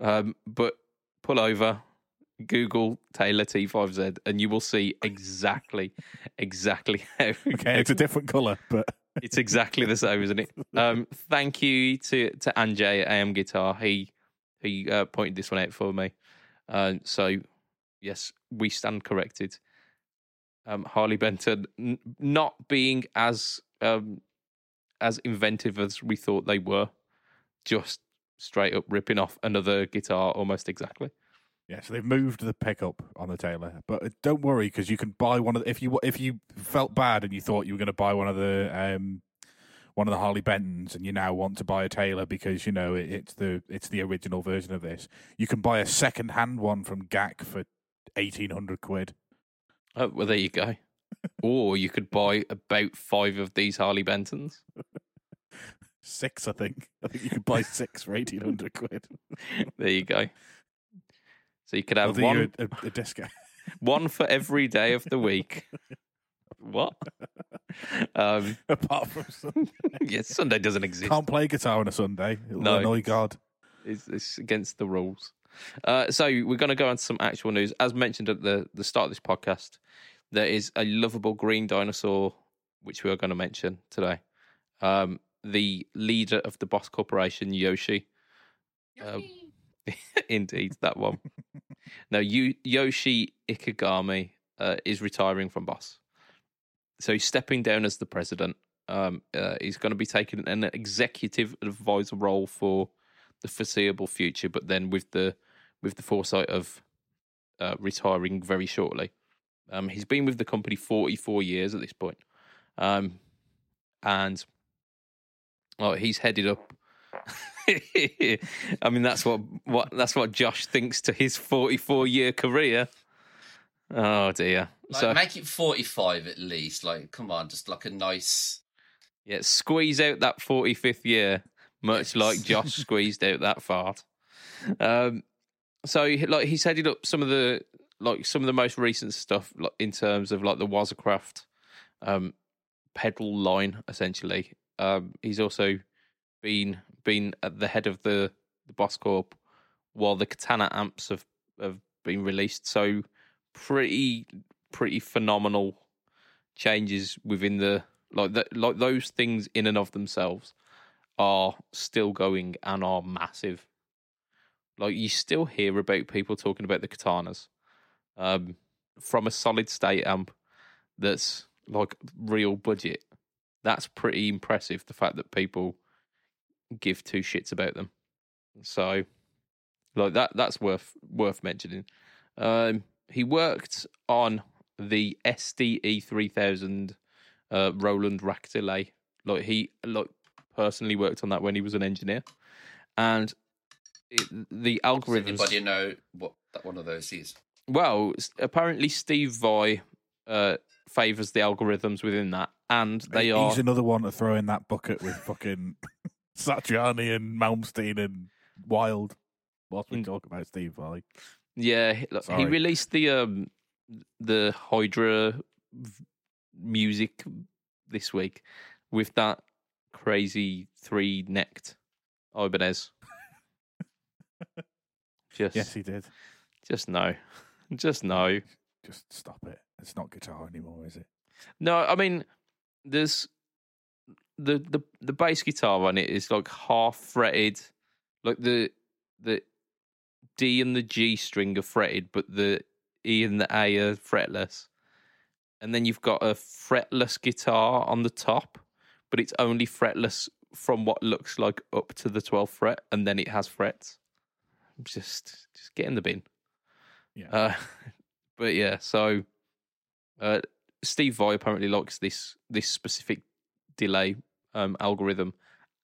um, but pull over, Google Taylor T5Z, and you will see exactly, exactly *laughs* how. Okay, it's a different color, but it's exactly the same, isn't it? Um, thank you to to Anjay at AM Guitar. He he uh, pointed this one out for me. Uh, so yes, we stand corrected. Um, Harley Benton n- not being as um, as inventive as we thought they were, just straight up ripping off another guitar almost exactly. yeah. So they've moved the pickup on the Taylor, but uh, don't worry because you can buy one of the, if you if you felt bad and you thought you were going to buy one of the um one of the Harley Bentons and you now want to buy a Taylor because you know it, it's the it's the original version of this. You can buy a second hand one from GAC for eighteen hundred quid. Oh, well, there you go. Or you could buy about five of these Harley Bentons. Six, I think. I think you could buy six for eighteen hundred quid. There you go. So you could have one, a, a, a discount. *laughs* one for every day of the week. What? Um, Apart from Sunday. *laughs* yes, Sunday doesn't exist. Can't play guitar on a Sunday. It'll No. annoy God. It's, it's against the rules. Uh, so we're going to go on to some actual news. As mentioned at the, the start of this podcast, there is a lovable green dinosaur, which we are going to mention today. Um, the leader of the Boss Corporation, Yoshi. Um, *laughs* indeed, that one. now, Yu- Yoshi Ikegami uh, is retiring from Boss. So he's stepping down as the president. Um, uh, he's going to be taking an executive advisor role for the foreseeable future, but then with the with the foresight of uh, retiring very shortly. Um, he's been with the company 44 years at this point. Um, and oh, he's headed up. *laughs* I mean, that's what, what that's what Josh thinks to his 44 year career. Oh dear. Like, so make it 45 at least. Like, come on, just like a nice. yeah, squeeze out that 45th year, much like Josh *laughs* squeezed out that fart. Um, so like he's headed up some of the like some of the most recent stuff like, in terms of like the Waza Craft um, pedal line essentially. Um, he's also been been at the head of the the Boss Corp while the Katana amps have have been released. So pretty pretty phenomenal changes within the like that like those things in and of themselves are still going and are massive. Like you still hear about people talking about the katanas um, from a solid state amp that's like real budget. That's pretty impressive. The fact that people give two shits about them. So, like that, that's worth worth mentioning. Um, he worked on the SDE three thousand uh, Roland rack delay. Like he like personally worked on that when he was an engineer, and it, the Does algorithms. anybody know what that one of those is? Well, apparently Steve Vai uh, favors the algorithms within that, and they He's are He's another one to throw in that bucket with fucking *laughs* Satriani and Malmsteen and Wylde. Whilst we Mm. talk about Steve Vai. yeah. He, look, he released the um the Hydra v- music this week with that crazy three necked Ibanez. *laughs* just, Yes, he did. just no, just no. Just stop it. It's not guitar anymore, is it? No, I mean, there's the the the bass guitar on it is like half fretted, like the the D and the G string are fretted, but the E and the A are fretless. And then you've got a fretless guitar on the top, but it's only fretless from what looks like up to the 12th fret, and then it has frets. Just just get in the bin. Yeah. Uh, *laughs* but yeah, so uh, Steve Vai apparently likes this this specific delay um, algorithm,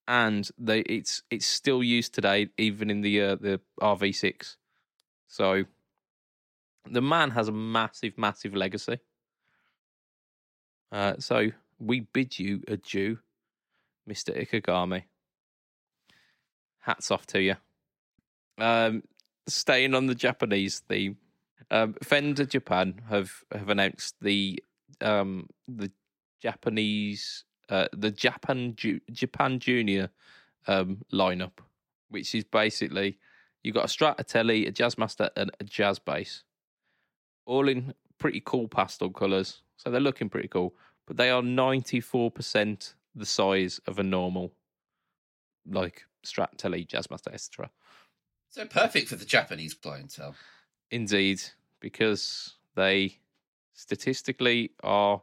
and they it's it's still used today, even in the uh, the RV6. So the man has a massive, massive legacy. Uh, so we bid you adieu, Mister Ikegami. Hats off to you. Um, staying on the Japanese theme, um, Fender Japan have have announced the um, the Japanese uh, the Japan Ju- Japan Junior um, lineup, which is basically you've got a Stratotelli, a Jazzmaster, and a Jazz bass, all in pretty cool pastel colours. So they're looking pretty cool, but they are ninety four percent the size of a normal, like Strat, Stratotelli, Jazzmaster, etc. So perfect for the Japanese clientele. Indeed, because they statistically are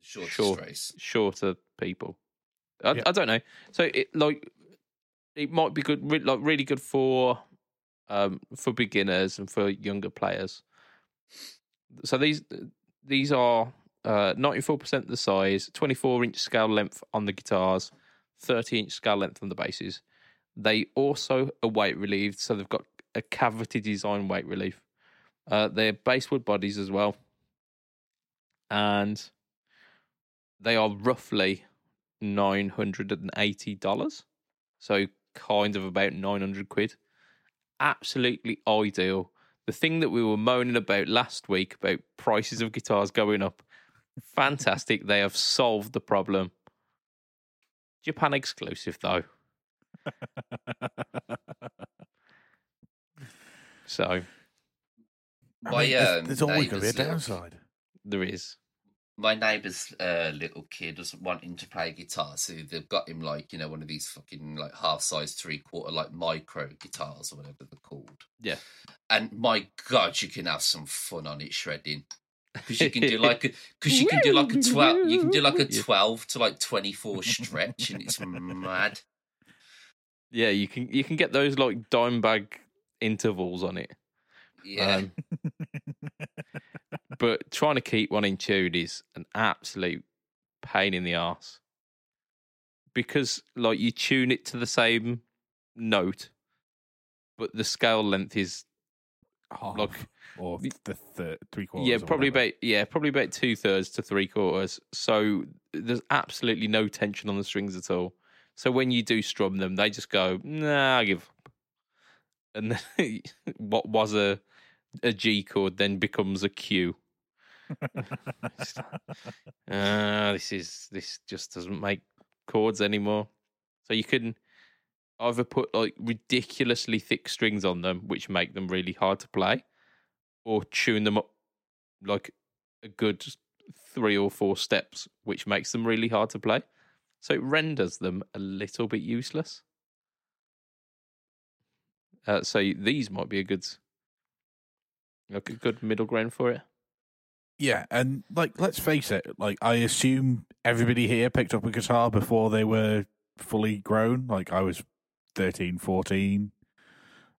Shortest Sure. race. shorter people. I, Yeah. I don't know. So it like it might be good, re- like really good for um for beginners and for younger players. So these these are ninety four percent the size, twenty four inch scale length on the guitars, thirty inch scale length on the basses. They also are weight relieved, so they've got a cavity design weight relief. Uh, they're basswood bodies as well, and they are roughly nine hundred and eighty dollars. So kind of about nine hundred quid. Absolutely ideal. The thing that we were moaning about last week about prices of guitars going up. Fantastic. they have solved the problem. Japan exclusive though. So I My, mean, there's, um, there's always going to be a neighbour's little- downside. there is. My neighbour's uh, little kid was wanting to play guitar, so they've got him like you know one of these fucking like half size three quarter like micro guitars or whatever they're called. Yeah. And my god, you can have some fun on it shredding because you can do like because you can do like a twelve you can do like a *laughs* twelve to like twenty four stretch and it's mad. Yeah, you can you can get those like Dimebag intervals on it. Yeah. Um, but trying to keep one in tune is an absolute pain in the ass because like you tune it to the same note, but the scale length is Half, like or the- third, three quarters. yeah probably whatever. about yeah probably about two thirds to three quarters. So there's absolutely no tension on the strings at all. So when you do strum them, they just go nah, I give up. And then *laughs* what was a a G chord then becomes a Q. Ah, this is this just doesn't make chords anymore. So you can either put like ridiculously thick strings on them, which make them really hard to play, or tune them up like a good three or four steps, which makes them really hard to play. So it renders them a little bit useless. Uh, so these might be a good, like a good middle ground for it. Yeah, and like let's face it, like I assume everybody here picked up a guitar before they were fully grown. Like I was 13, 14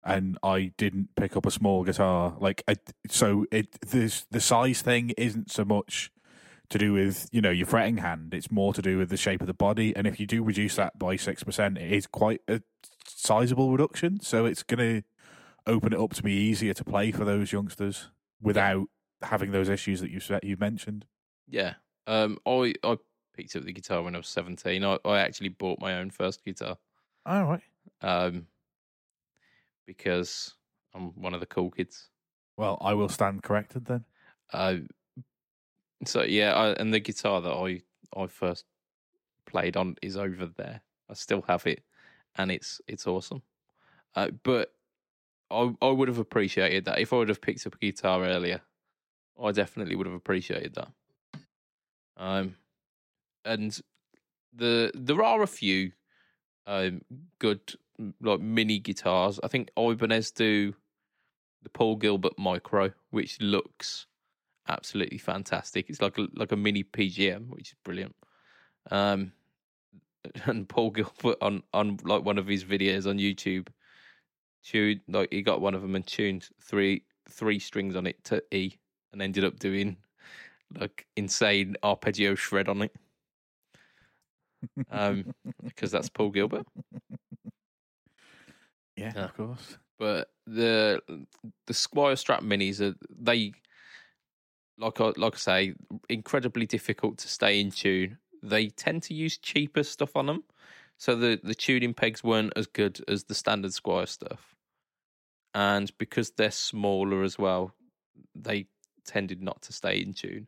and I didn't pick up a small guitar. Like I so it this the size thing isn't so much to do with, you know, your fretting hand. It's more to do with the shape of the body and if you do reduce that by 6%, it is quite a sizable reduction, so it's going to open it up to be easier to play for those youngsters without having those issues that you you mentioned. Yeah. Um, I I picked up the guitar when I was seventeen. I, I actually bought my own first guitar. All right. Um, because I'm one of the cool kids. Well, I will stand corrected then. Uh, so yeah, I, and the guitar that I I first played on is over there. I still have it, and it's it's awesome. Uh, but I I would have appreciated that if I would have picked up a guitar earlier. I definitely would have appreciated that. Um, and the there are a few um good like mini guitars. I think Ibanez do the Paul Gilbert Micro, which looks absolutely fantastic. It's like a like a mini PGM, which is brilliant. Um, *laughs* and Paul Gilbert on on like one of his videos on YouTube, tuned like he got one of them and tuned three three strings on it to E, and ended up doing like insane arpeggio shred on it. Um, *laughs* because that's Paul Gilbert. yeah, Yeah. of course. But the the Squier Strat Minis are they like I like I say incredibly difficult to stay in tune. They tend to use cheaper stuff on them, so the the tuning pegs weren't as good as the standard Squier stuff. And because they're smaller as well, they tended not to stay in tune.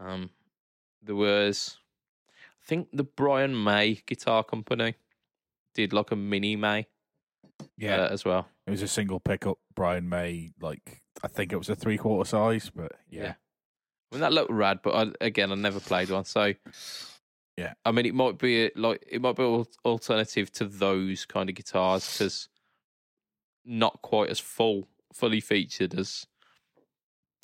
Um, there was, I think the Brian May Guitar Company did like a mini May Yeah, uh, as well. It was a single pickup. Brian May, like I think it was a three quarter size, but yeah, Yeah. I mean that looked rad, but I, again, I never played one, so Yeah. I mean, it might be a, like it might be an alternative to those kind of guitars because not quite as full, fully featured as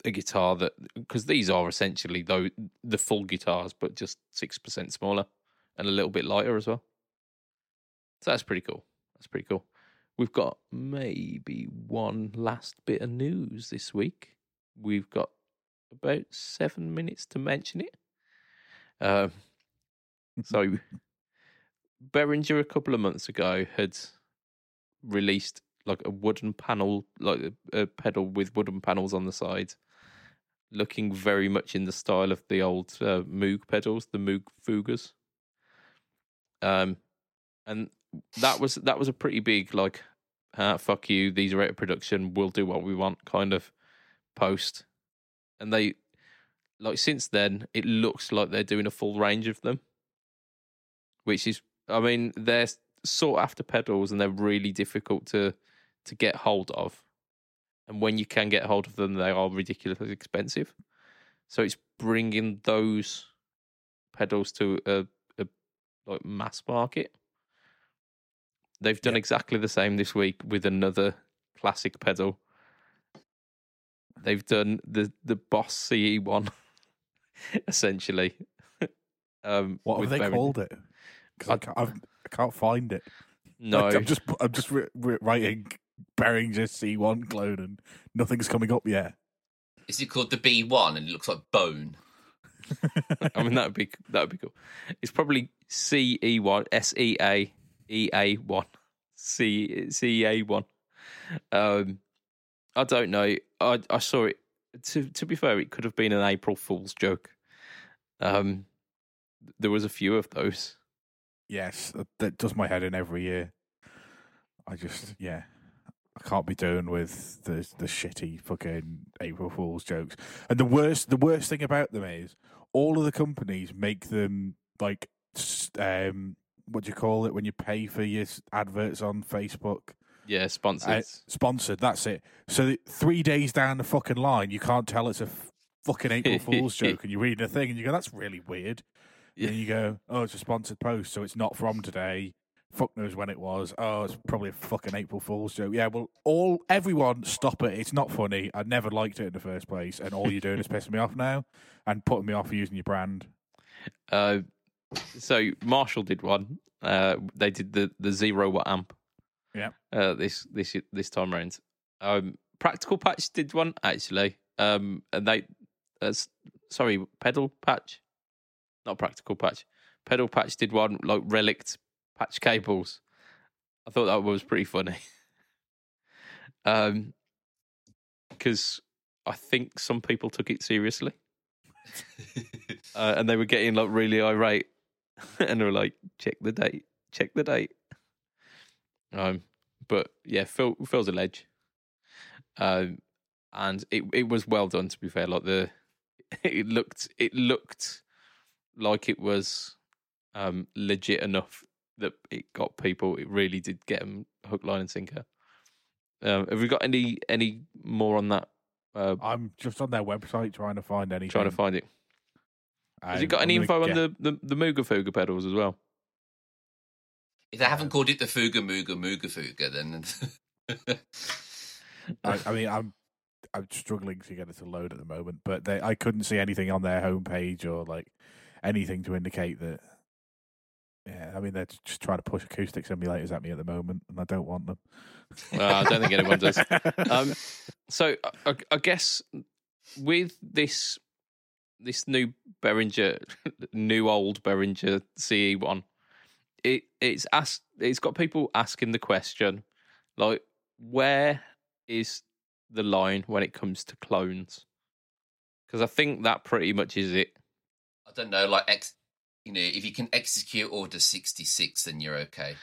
a guitar that because these are essentially though the full guitars, but just six percent smaller and a little bit lighter as well. So that's pretty cool. That's pretty cool. We've got maybe one last bit of news this week. We've got about seven minutes to mention it. Um, *laughs* so, Behringer a couple of months ago had released like a wooden panel, like a, a pedal with wooden panels on the side, looking very much in the style of the old uh, Moog pedals, the Moog Fugas. Um, and that was that was a pretty big like, ah, fuck you, these are out of production. We'll do what we want kind of post. And they like since then it looks like they're doing a full range of them which is i mean they're sought after pedals and they're really difficult to to get hold of and when you can get hold of them they are ridiculously expensive so it's bringing those pedals to a, a like mass market they've done Yeah. exactly the same this week with another classic pedal they've done the the boss ce one *laughs* essentially *laughs* um What with have they Behringer. called it? 'Cause I, I- can't, I've, I can't find it. no *laughs* Like, I'm just I'm just ri- ri- writing Behringer C1 clone and nothing's coming up yet. Is it called the B1 and it looks like bone? I mean, that would be that would be cool. It's probably C E one S E A E A one C C A one. Um, I don't know. I I saw it. To to be fair, it could have been an April Fool's joke. Um, there was a few of those. Yes, that- that does my head in every year. I just yeah, I can't be doing with the the shitty fucking April Fools jokes. And the worst the worst thing about them is all of the companies make them like um what do you call it when you pay for your adverts on Facebook? Yeah, sponsored. Uh, sponsored. That's it. So three days down the fucking line, you can't tell it's a f- fucking April *laughs* Fool's joke, and you read a thing and you go, "That's really weird." Yeah. And you go, "Oh, it's a sponsored post, so it's not from today." Fuck knows when it was. Oh, it's probably a fucking April Fool's joke. Yeah, well, all everyone stop it. It's not funny. I never liked it in the first place, and all you're doing is pissing me off now and putting me off for using your brand. Uh, so Marshall did one. Uh, they did the the zero watt amp. Yeah. Uh, this this this time round. Um, Practical Patch did one actually. Um, and they, uh, sorry, Pedal Patch, not Practical Patch. Pedal Patch did one like relict patch cables. I thought that was pretty funny. *laughs* um, because I think some people took it seriously *laughs* uh, and they were getting like really irate, *laughs* and were like, "Check the date, check the date." Um, but yeah, Phil Phil's a ledge, um, and it it was well done. To be fair, like the *laughs* it looked it looked like it was um legit enough that it got people. It really did get them hook, line, and sinker. Um, have we got any any more on that? Uh, I'm just on their website trying to find anything. trying to find it. Has I'm- it got any gonna info on the, the, the Moogerfooger pedals as well? If they haven't called it the Fuga Mooga Mooga Fuga, then *laughs* I, I mean, I'm I'm struggling to get it to load at the moment, but they I couldn't see anything on their homepage or like anything to indicate that. Yeah, I mean they're just trying to push acoustic simulators at me at the moment, and I don't want them. Well, I don't think anyone does. *laughs* Um, so I, I guess with this this new Behringer, *laughs* new old Behringer CE one, it it's asked. It's got people asking the question, like, where is the line when it comes to clones? Because I think that pretty much is it. I don't know, like ex, you know, if you can execute Order sixty six, then you're okay.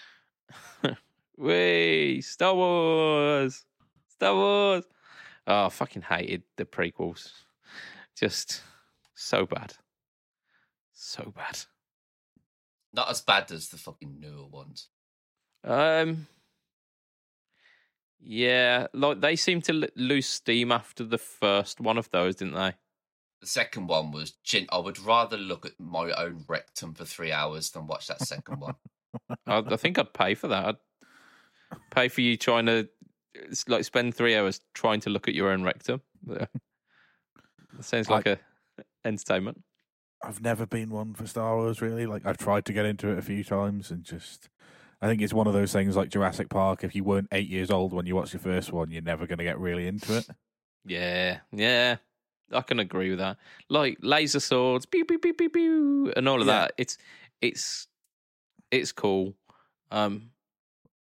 *laughs* Wee, Star Wars, Star Wars. Oh, I fucking hated the prequels. Just so bad, so bad. Not as bad as the fucking newer ones. Um, yeah, like they seem to l- lose steam after the first one of those, didn't they? The second one was, gen- I would rather look at my own rectum for three hours than watch that second one. I, I think I'd pay for that. I'd pay for you trying to like spend three hours trying to look at your own rectum. Yeah. That sounds like a entertainment. I've never been one for Star Wars really. Like I've tried to get into it a few times and just I think it's one of those things like Jurassic Park. If you weren't eight years old when you watched your first one, you're never going to get really into it. Yeah, yeah, I can agree with that. Like laser swords, pew pew pew pew pew, and all of Yeah. that. It's it's it's cool. Um,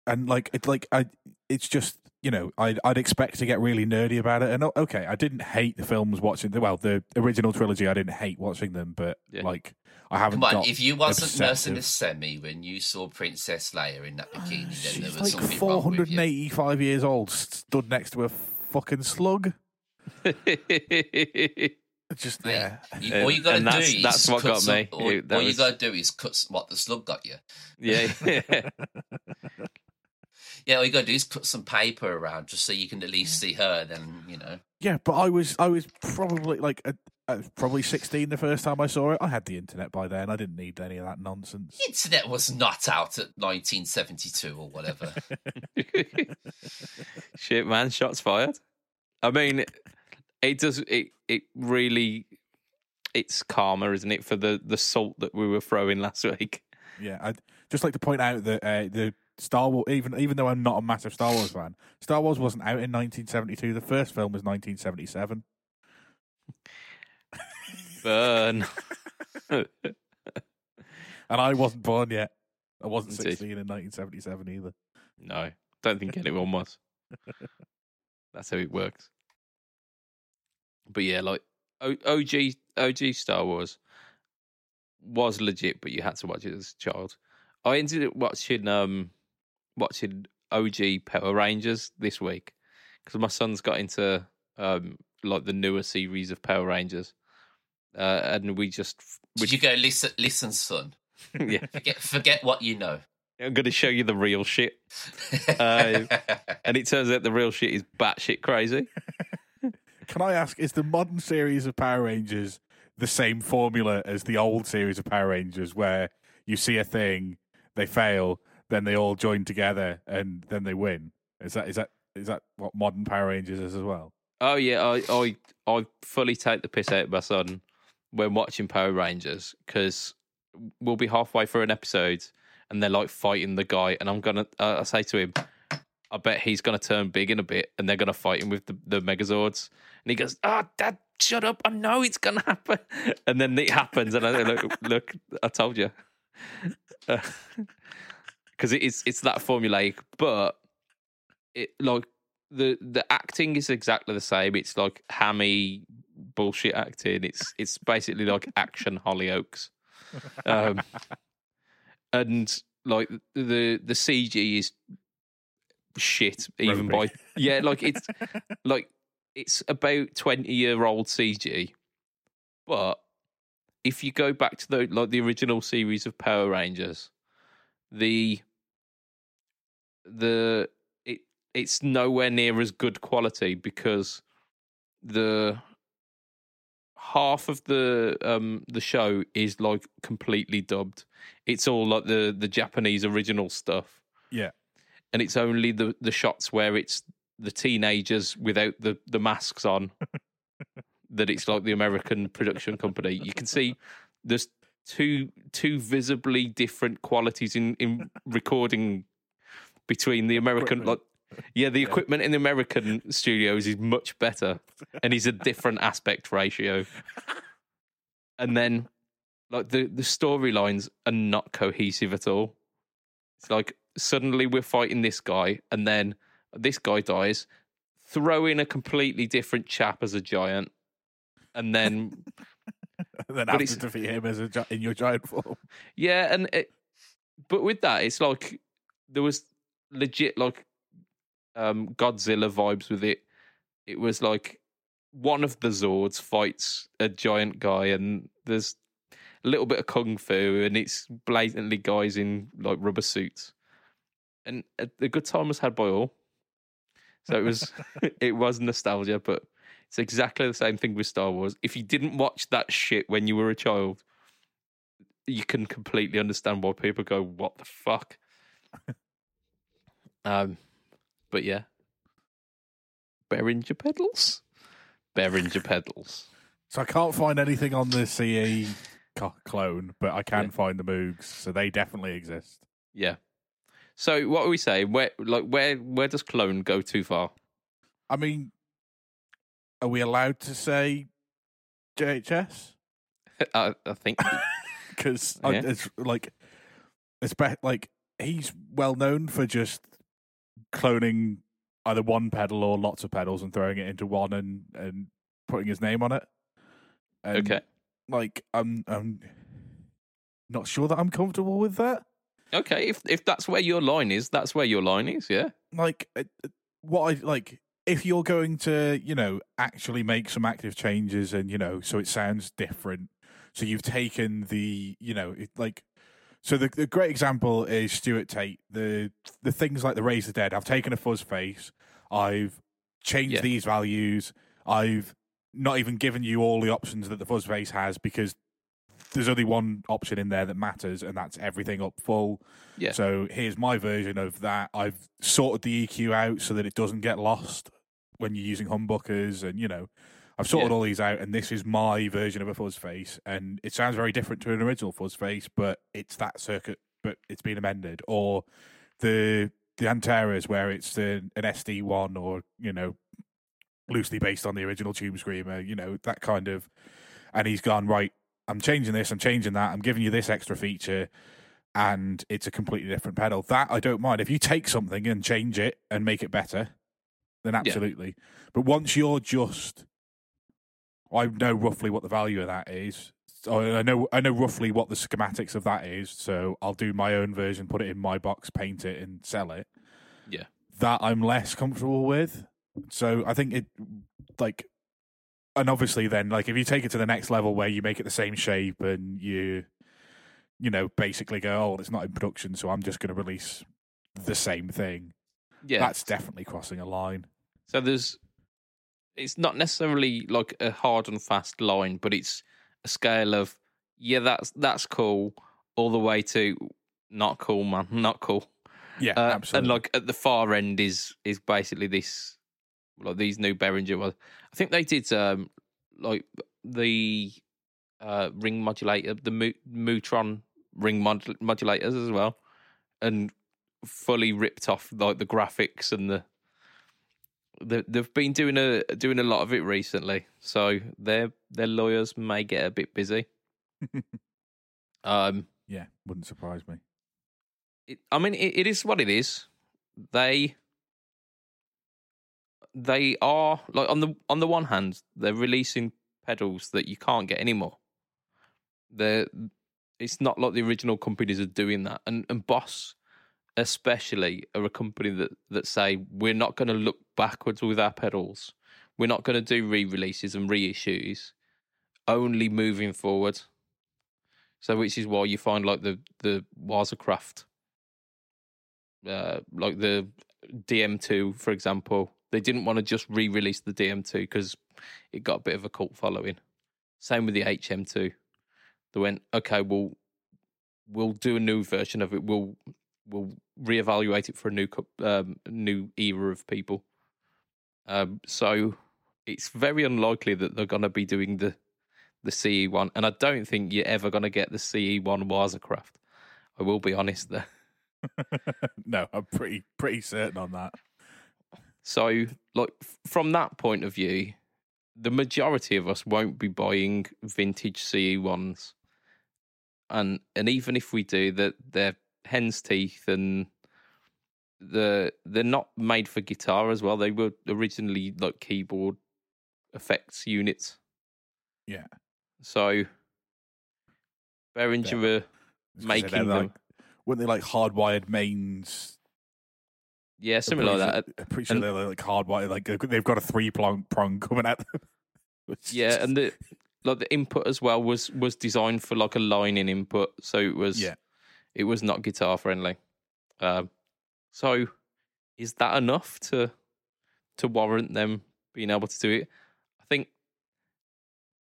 And like it's like I, it's just you know I'd I'd expect to get really nerdy about it. And okay, I didn't hate the films watching. The, well, the original trilogy, I didn't hate watching them, but Yeah. like I haven't Come on, got. if you wasn't nursing a semi when you saw Princess Leia in that bikini, then there was like something wrong with you. 485 years old, stood next to a fucking slug. *laughs* Just Mate, yeah. You, all you got to and do that's- is that's what cut got some, me. All, It- that all you got to do is cut some, what the slug got you. yeah, *laughs* *laughs* Yeah, all you got to do is put some paper around just so you can at least see her. Then you know. Yeah, but I was I was probably like a, I was probably 16 the first time I saw it. I had the internet by then. I didn't need any of that nonsense. The internet was not out at 1972 or whatever. *laughs* *laughs* shit, man, shots fired. I mean, it does it. It really, it's karma, isn't it, for the the salt that we were throwing last week? Yeah, I'd just like to point out that uh, the Star Wars, even even though I'm not a massive Star Wars fan, Star Wars wasn't out in 1972. The first film was 1977. Burn. *laughs* And I wasn't born yet. I wasn't Indeed. 16 in 1977 either. no, don't think anyone was. *laughs* That's how it works. But yeah, like OG OG Star Wars was legit, but you had to watch it as a child. I ended up watching um watching OG Power Rangers this week because my son's got into um like the newer series of Power Rangers, uh, and we just Did you go listen, listen, son? *laughs* yeah. Forget, forget what you know. I'm going to show you the real shit, Uh, *laughs* and it turns out the real shit is batshit crazy. *laughs* Can I ask, is the modern series of Power Rangers the same formula as the old series of Power Rangers where you see a thing, they fail, then they all join together and then they win? Is that is that is that what modern Power Rangers is as well? Oh yeah, I I I fully take the piss out of my son when watching Power Rangers because we'll be halfway through an episode and they're like fighting the guy, and I'm gonna uh, I say to him, I bet he's gonna turn big in a bit, and they're gonna fight him with the the Megazords, and he goes, "Ah, Dad, shut up! I know it's gonna happen," *laughs* and then it happens, and I look, look, I told you, *laughs* because it's it's that formulaic, but it like the the acting is exactly the same. It's like hammy bullshit acting. It's it's basically like action Hollyoaks, um, *laughs* and like the the CG is shit. Even by *laughs* yeah, like it's like it's about twenty year old CG, but if you go back to the like the original series of Power Rangers, the the it it's nowhere near as good quality because the half of the um the show is like completely dubbed. It's all like the the Japanese original stuff. Yeah. And it's only the the shots where it's the teenagers without the the masks on *laughs* that it's like the American production company. You can see there's two two visibly different qualities in in *laughs* recording between the American like yeah the Yeah. equipment in the American studios is much better and is a *laughs* different aspect ratio. and then like the the storylines are not cohesive at all. It's like suddenly we're fighting this guy, and then this guy dies. Throw in a completely different chap as a giant, and then *laughs* *laughs* And then But have to defeat him as a gi- in your giant form. yeah, and it, but with that, it's like there was legit like um Godzilla vibes with it. It was like one of the Zords fights a giant guy, and there's a little bit of kung fu, and it's blatantly guys in like rubber suits, and a, a good time was had by all. So it was *laughs* *laughs* it was nostalgia, but it's exactly the same thing with Star Wars. If you didn't watch that shit when you were a child, you can completely understand why people go, "What the fuck." *laughs* um, but yeah, Behringer pedals, Behringer *laughs* pedals. So I can't find anything on the CE clone, but I can Yeah. find the Moogs, so they definitely exist. Yeah. So what are we saying? Where, like, where, where does clone go too far? I mean, are we allowed to say JHS? *laughs* I, I think. Because *laughs* Yeah. it's like it's be- like he's well known for just cloning either one pedal or lots of pedals and throwing it into one and and putting his name on it. And, okay. like I'm I'm not sure that I'm comfortable with that. Okay. If if that's where your line is, that's where your line is. Yeah. like what I like if you're going to you know actually make some active changes and you know so it sounds different so you've taken the you know it, like so the, the great example is Stuart Tate the the things like the Raise Razor Dead. I've taken a fuzz face. I've changed Yeah. these values. I've not even given you all the options that the fuzz face has because there's only one option in there that matters and that's everything up full Yeah. so here's my version of that. I've sorted the EQ out so that it doesn't get lost when you're using humbuckers, and you know, I've sorted Yeah. all these out, and this is my version of a fuzz face, and it sounds very different to an original fuzz face, but it's that circuit, but it's been amended. Or the the Antares where it's an, an SD one, or you know, loosely based on the original Tube Screamer, you know, that kind of. And he's gone right. I'm changing this. I'm changing that. I'm giving you this extra feature and it's a completely different pedal. That I don't mind. If you take something and change it and make it better, then absolutely. But once you're just, I know roughly what the value of that is. I know I know roughly what the schematics of that is. So I'll do my own version, put it in my box, paint it, and sell it. Yeah. That I'm less comfortable with. So I think it, like, and obviously then, like, if you take it to the next level where you make it the same shape and you you know, basically go, oh, it's not in production, so I'm just going to release the same thing. Yeah. That's definitely crossing a line. So there's, it's not necessarily like a hard and fast line, but it's a scale of yeah, that's that's cool, all the way to not cool, man, not cool. Yeah, Uh, absolutely. And like at the far end is is basically this, like these new Behringer. Well, I think they did um like the uh ring modulator, the Mu- Mutron ring mod- modulators as well, and fully ripped off like the graphics and the. the they've been doing a doing a lot of it recently, so their their lawyers may get a bit busy. *laughs* um, yeah, wouldn't surprise me. it, I mean, it, it is what it is. They they are like on the on the one hand, they're releasing pedals that you can't get anymore. They're it's not like the original companies are doing that, and and Boss especially are a company that that say we're not going to look backwards with our pedals. We're not going to do re-releases and reissues. Only moving forward. So, which is why you find like the the Waza Craft uh, like the DM2, for example, they didn't want to just re-release the DM2 because it got a bit of a cult following. Same with the HM2. They went, okay, we'll we'll do a new version of it. We'll we'll reevaluate it for a new um, new era of people. Um, so it's very unlikely that they're going to be doing the the CE one, and I don't think you're ever going to get the CE one Waza Craft. I will be honest there. *laughs* no, I'm pretty pretty certain on that. So, like f- from that point of view, the majority of us won't be buying vintage CE ones, and and even if we do, that they're hen's teeth and the they're not made for guitar as well. They were originally like keyboard effects units. Yeah. So Behringer were gonna say, making them. like, weren't they like hardwired mains? Yeah, something like that. I'm pretty sure And- they're like hardwired. Like they've got- a three prong prong coming at them. *laughs* Yeah, is- and the like the input as well was was designed for like a line in input, so it was yeah, it was not guitar friendly. Um, so is that enough to to warrant them being able to do it? I think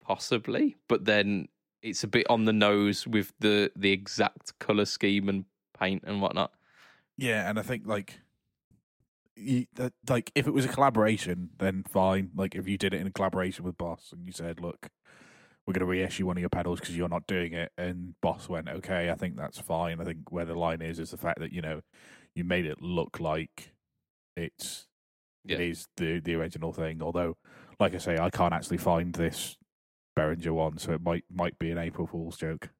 possibly, but then it's a bit on the nose with the the exact color scheme and paint and whatnot. yeah, and I think like. You, that, like if it was a collaboration, then fine. Like if you did it in a collaboration with Boss and you said, "Look, we're going to reissue one of your pedals because you're not doing it," and Boss went, "Okay, I think that's fine." I think where the line is is the fact that you know you made it look like it's Yeah. it is the the original thing. Although, like I say, I can't actually find this Behringer one, so it might might be an April Fool's joke.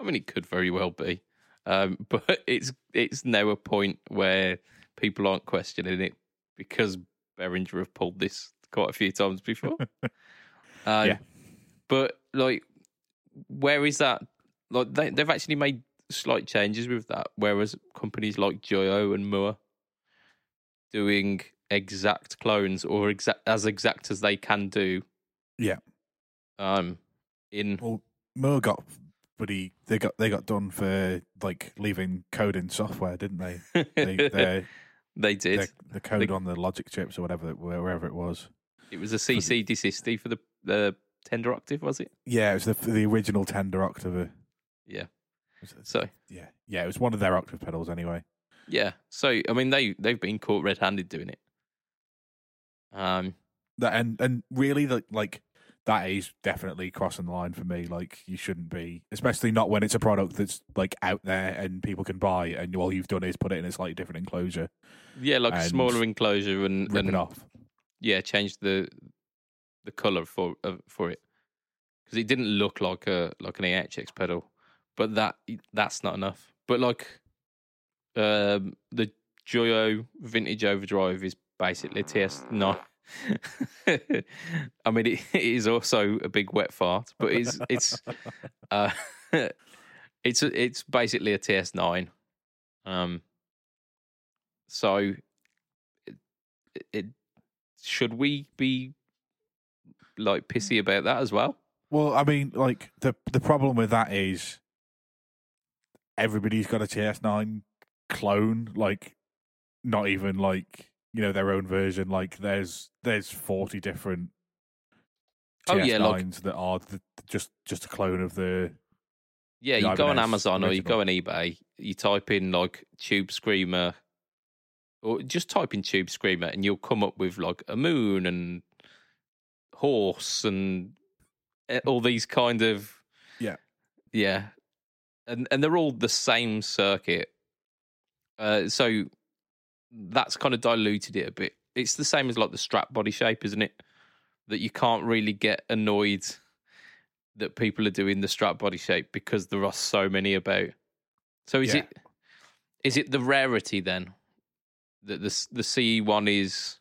I mean, it could very well be, um, *laughs* but it's it's now a point where people aren't questioning it because Behringer have pulled this quite a few times before. *laughs* um, Yeah. but like, where is that? Like, they, they've actually made slight changes with that, whereas companies like Joyo and Mooer doing exact clones or exact as exact as they can do. Yeah. Um, in Well, Mo got, but he they got they got done for like leaving code in software, didn't they? They *laughs* they did. their, the code on the logic chips or whatever wherever it was. It was a CC D60 for the the tender octave, was it? Yeah, it was the the original Tender Octave. Yeah. So Yeah, yeah, it was one of their octave pedals anyway. yeah, so I mean they they've been caught red handed doing it. Um, That and and really like like that is definitely crossing the line for me. Like you shouldn't be, especially not when it's a product that's like out there and people can buy, and all you've done is put it in a slightly different enclosure, yeah, like a smaller enclosure and, rip and it off. yeah, change the the color for uh, for it because it didn't look like a like an EHX pedal, but that that's not enough. But like um, the Joyo Vintage Overdrive is basically a TS9. *laughs* I mean, it, *laughs* it is also a big wet fart, but it's it's *laughs* uh, it's it's basically a TS9. Um, so it, it should we be like pissy about that as well? Well, I mean, like the the problem with that is everybody's got a TS9 clone. Like, not even like you know their own version. Like, there's there's forty different Oh, TS9s yeah, like- that are the, just just a clone of the. Yeah, you go on Amazon or you go on eBay, you type in like Tube Screamer, or just type in Tube Screamer, and you'll come up with like a moon and horse and eh, all these kind of Yeah. yeah, and and they're all the same circuit. Uh, so that's kind of diluted it a bit. It's the same as like the Strat body shape, isn't it? That you can't really get annoyed that people are doing the Strat body shape because there are so many about. So is Yeah. it is it the rarity then that the the CE one is?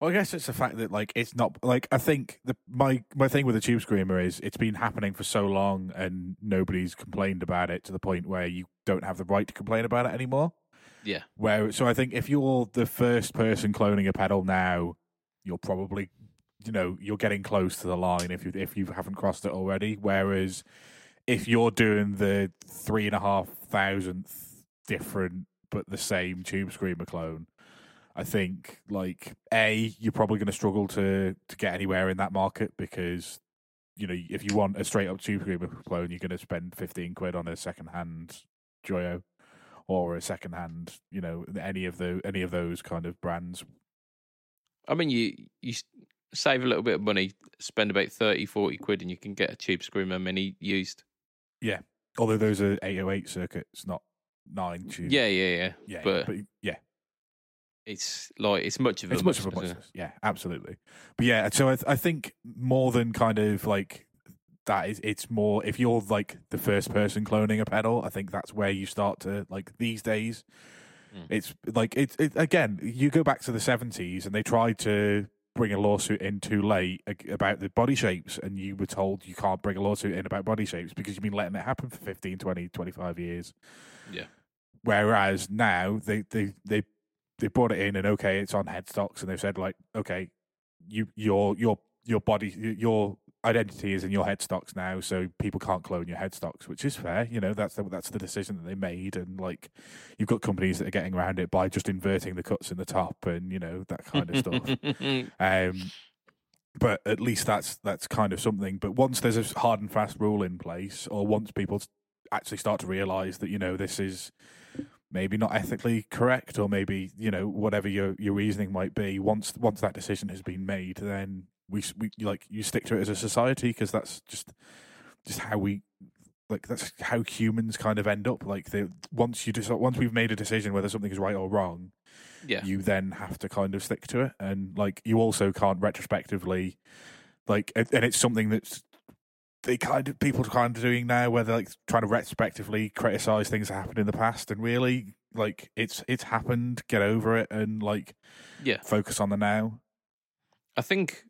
Well, I guess it's the fact that like it's not like I think the my my thing with the tube screamer is it's been happening for so long and nobody's complained about it to the point where you don't have the right to complain about it anymore. Yeah, Where so I think if you're the first person cloning a pedal now, you're probably you know you're getting close to the line if you if you haven't crossed it already. Whereas if you're doing the three and a half thousandth different but the same tube screamer clone, I think like a you're probably going to struggle to to get anywhere in that market because you know if you want a straight up tube screamer clone, you're going to spend fifteen quid on a second hand Joyo or a second hand, you know, any of the any of those kind of brands. I mean you you save a little bit of money, spend about 30, 40 quid, and you can get a Tube Screamer Mini used. Yeah, although those are 808 circuits, not nine tube. Yeah, yeah, yeah. yeah, but- but, yeah, it's like it's much of a it's much of a muchness. Yeah, absolutely. But yeah, so I, I think more than kind of like that is it's more if you're like the first person cloning a pedal, I think that's where you start to like these days. Mm. It's like it's it, again. You go back to the seventies, and they tried to bring a lawsuit in too late about the body shapes, and you were told you can't bring a lawsuit in about body shapes because you've been letting it happen for 15, 20, 25 years. Yeah. Whereas now they they they they brought it in, and okay, it's on headstocks, and they've said like, okay, you your your your body your identity is in your headstocks now, so people can't clone your headstocks, which is fair. You know, that's the, that's the decision that they made, and like you've got companies that are getting around it by just inverting the cuts in the top, and you know that kind of stuff. *laughs* Um, but at least that's that's kind of something. But once there's a hard and fast rule in place, or once people actually start to realise that you know this is maybe not ethically correct, or maybe you know whatever your your reasoning might be, once once that decision has been made, then we we like you stick to it as a society because that's just just how we like that's how humans kind of end up. Like they once you just once we've made a decision whether something is right or wrong yeah. you then have to kind of stick to it. And like you also can't retrospectively like and and it's something that's they kind of people are kind of doing now where they're like trying to retrospectively criticize things that happened in the past. And really like it's it's happened. Get over it and like Yeah. focus on the now. I think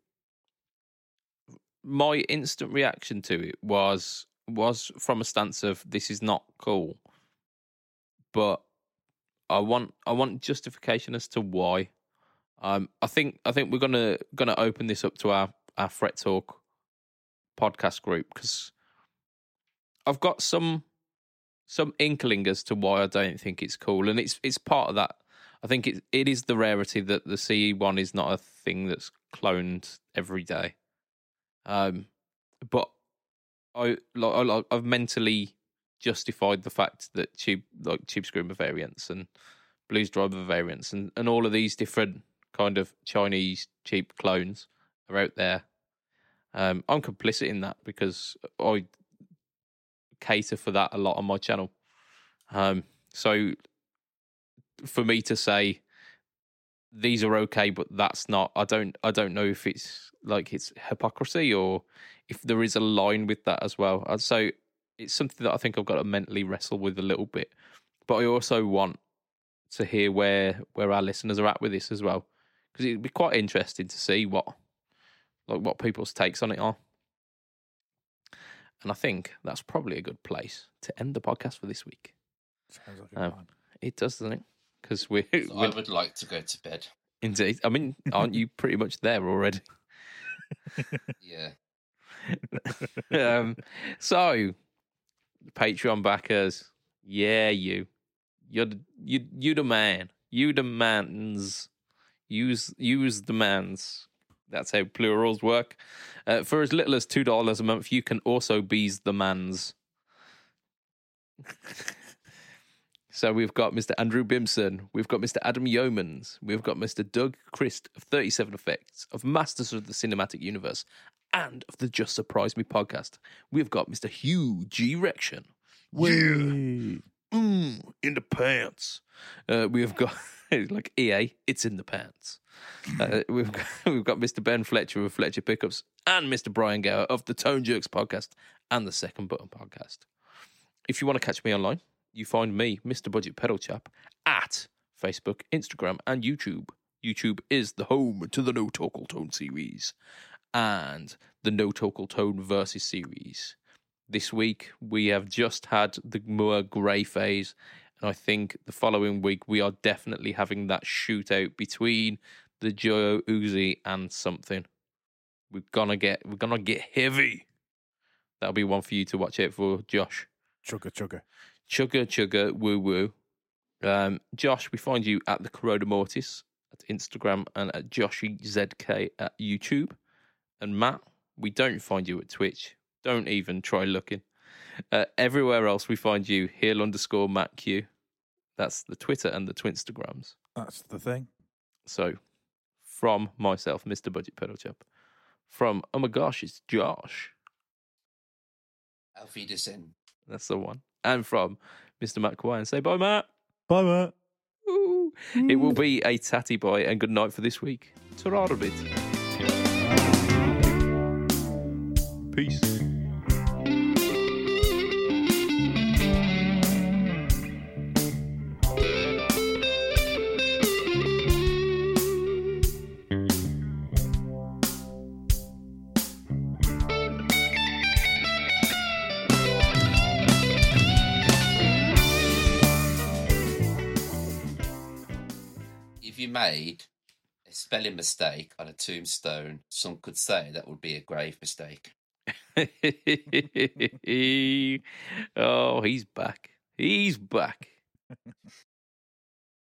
my instant reaction to it was was from a stance of this is not cool, but I want I want justification as to why. Um, I think I think we're gonna gonna open this up to our our Fret Talk podcast group because I've got some some inkling as to why I don't think it's cool, and it's it's part of that. I think it it is the rarity that the CE one is not a thing that's cloned every day. Um, but I like I've mentally justified the fact that tube like tube screamer variants and blues driver variants and and all of these different kind of Chinese cheap clones are out there. Um, I'm complicit in that because I cater for that a lot on my channel. Um, so for me to say these are okay, but that's not, I don't, I don't know if it's like it's hypocrisy or if there is a line with that as well. Uh, so it's something that I think I've got to mentally wrestle with a little bit. But I also want to hear where where our listeners are at with this as well, because it'd be quite interesting to see what like what people's takes on it are. And I think that's probably a good place to end the podcast for this week. sounds like a plan. Um, it does, doesn't it? Because *laughs* So I would like to go to bed. indeed. I mean, aren't you pretty much there already? Yeah. *laughs* um, so, Patreon backers, yeah, you, you're the, you, you the man, you the mans, use use the mans. That's how plurals work. Uh, for as little as two dollars a month, you can also bees the mans. *laughs* so we've got Mr. Andrew Bimson, we've got Mr. Adam Yeomans, we've got Mr. Doug Christ of Thirty Seven Effects, of Masters of the Cinematic Universe, and of the Just Surprise Me podcast. We've got Mr. Hugh G. Rection. Whee! Mm, in the pants. Uh, we've got *laughs* like EA, it's in the pants. Uh, we've got, *laughs* we've got Mr. Ben Fletcher of Fletcher Pickups and Mr. Brian Gower of the Tone Jerks podcast and the Second Button podcast. If you want to catch me online, you find me, Mr. Budget Pedal Chap, at Facebook, Instagram, and YouTube. YouTube is the home to the No Talkal Tone series and the No Talkal Tone versus series. This week we have just had the Mooer Grey Faze, and I think the following week we are definitely having that shootout between the Joe Uzi and something. We're gonna get we're gonna get heavy. That'll be one for you to watch out for, Josh. Chugga chugga. Chugga chugga woo woo. Um, Josh, we find you at the Corona Mortis at Instagram and at JoshyZK at YouTube. And Matt, we don't find you at Twitch. Don't even try looking. Uh, everywhere else, we find you heel underscore Matt Q. That's the Twitter and the Twinstagrams. That's the thing. So, from myself, Mr. Budget Pedal Chap. From, oh my gosh, it's Josh. Alfie Wiedersehen. That's the one. And from Mr. Matt Kawhi. And say bye, Matt. Bye, Matt. It will be a tatty bye and good night for this week. Ta a bit. Peace. Made a spelling mistake on a tombstone, some could say that would be a grave mistake. *laughs* oh, he's back. He's back. *laughs*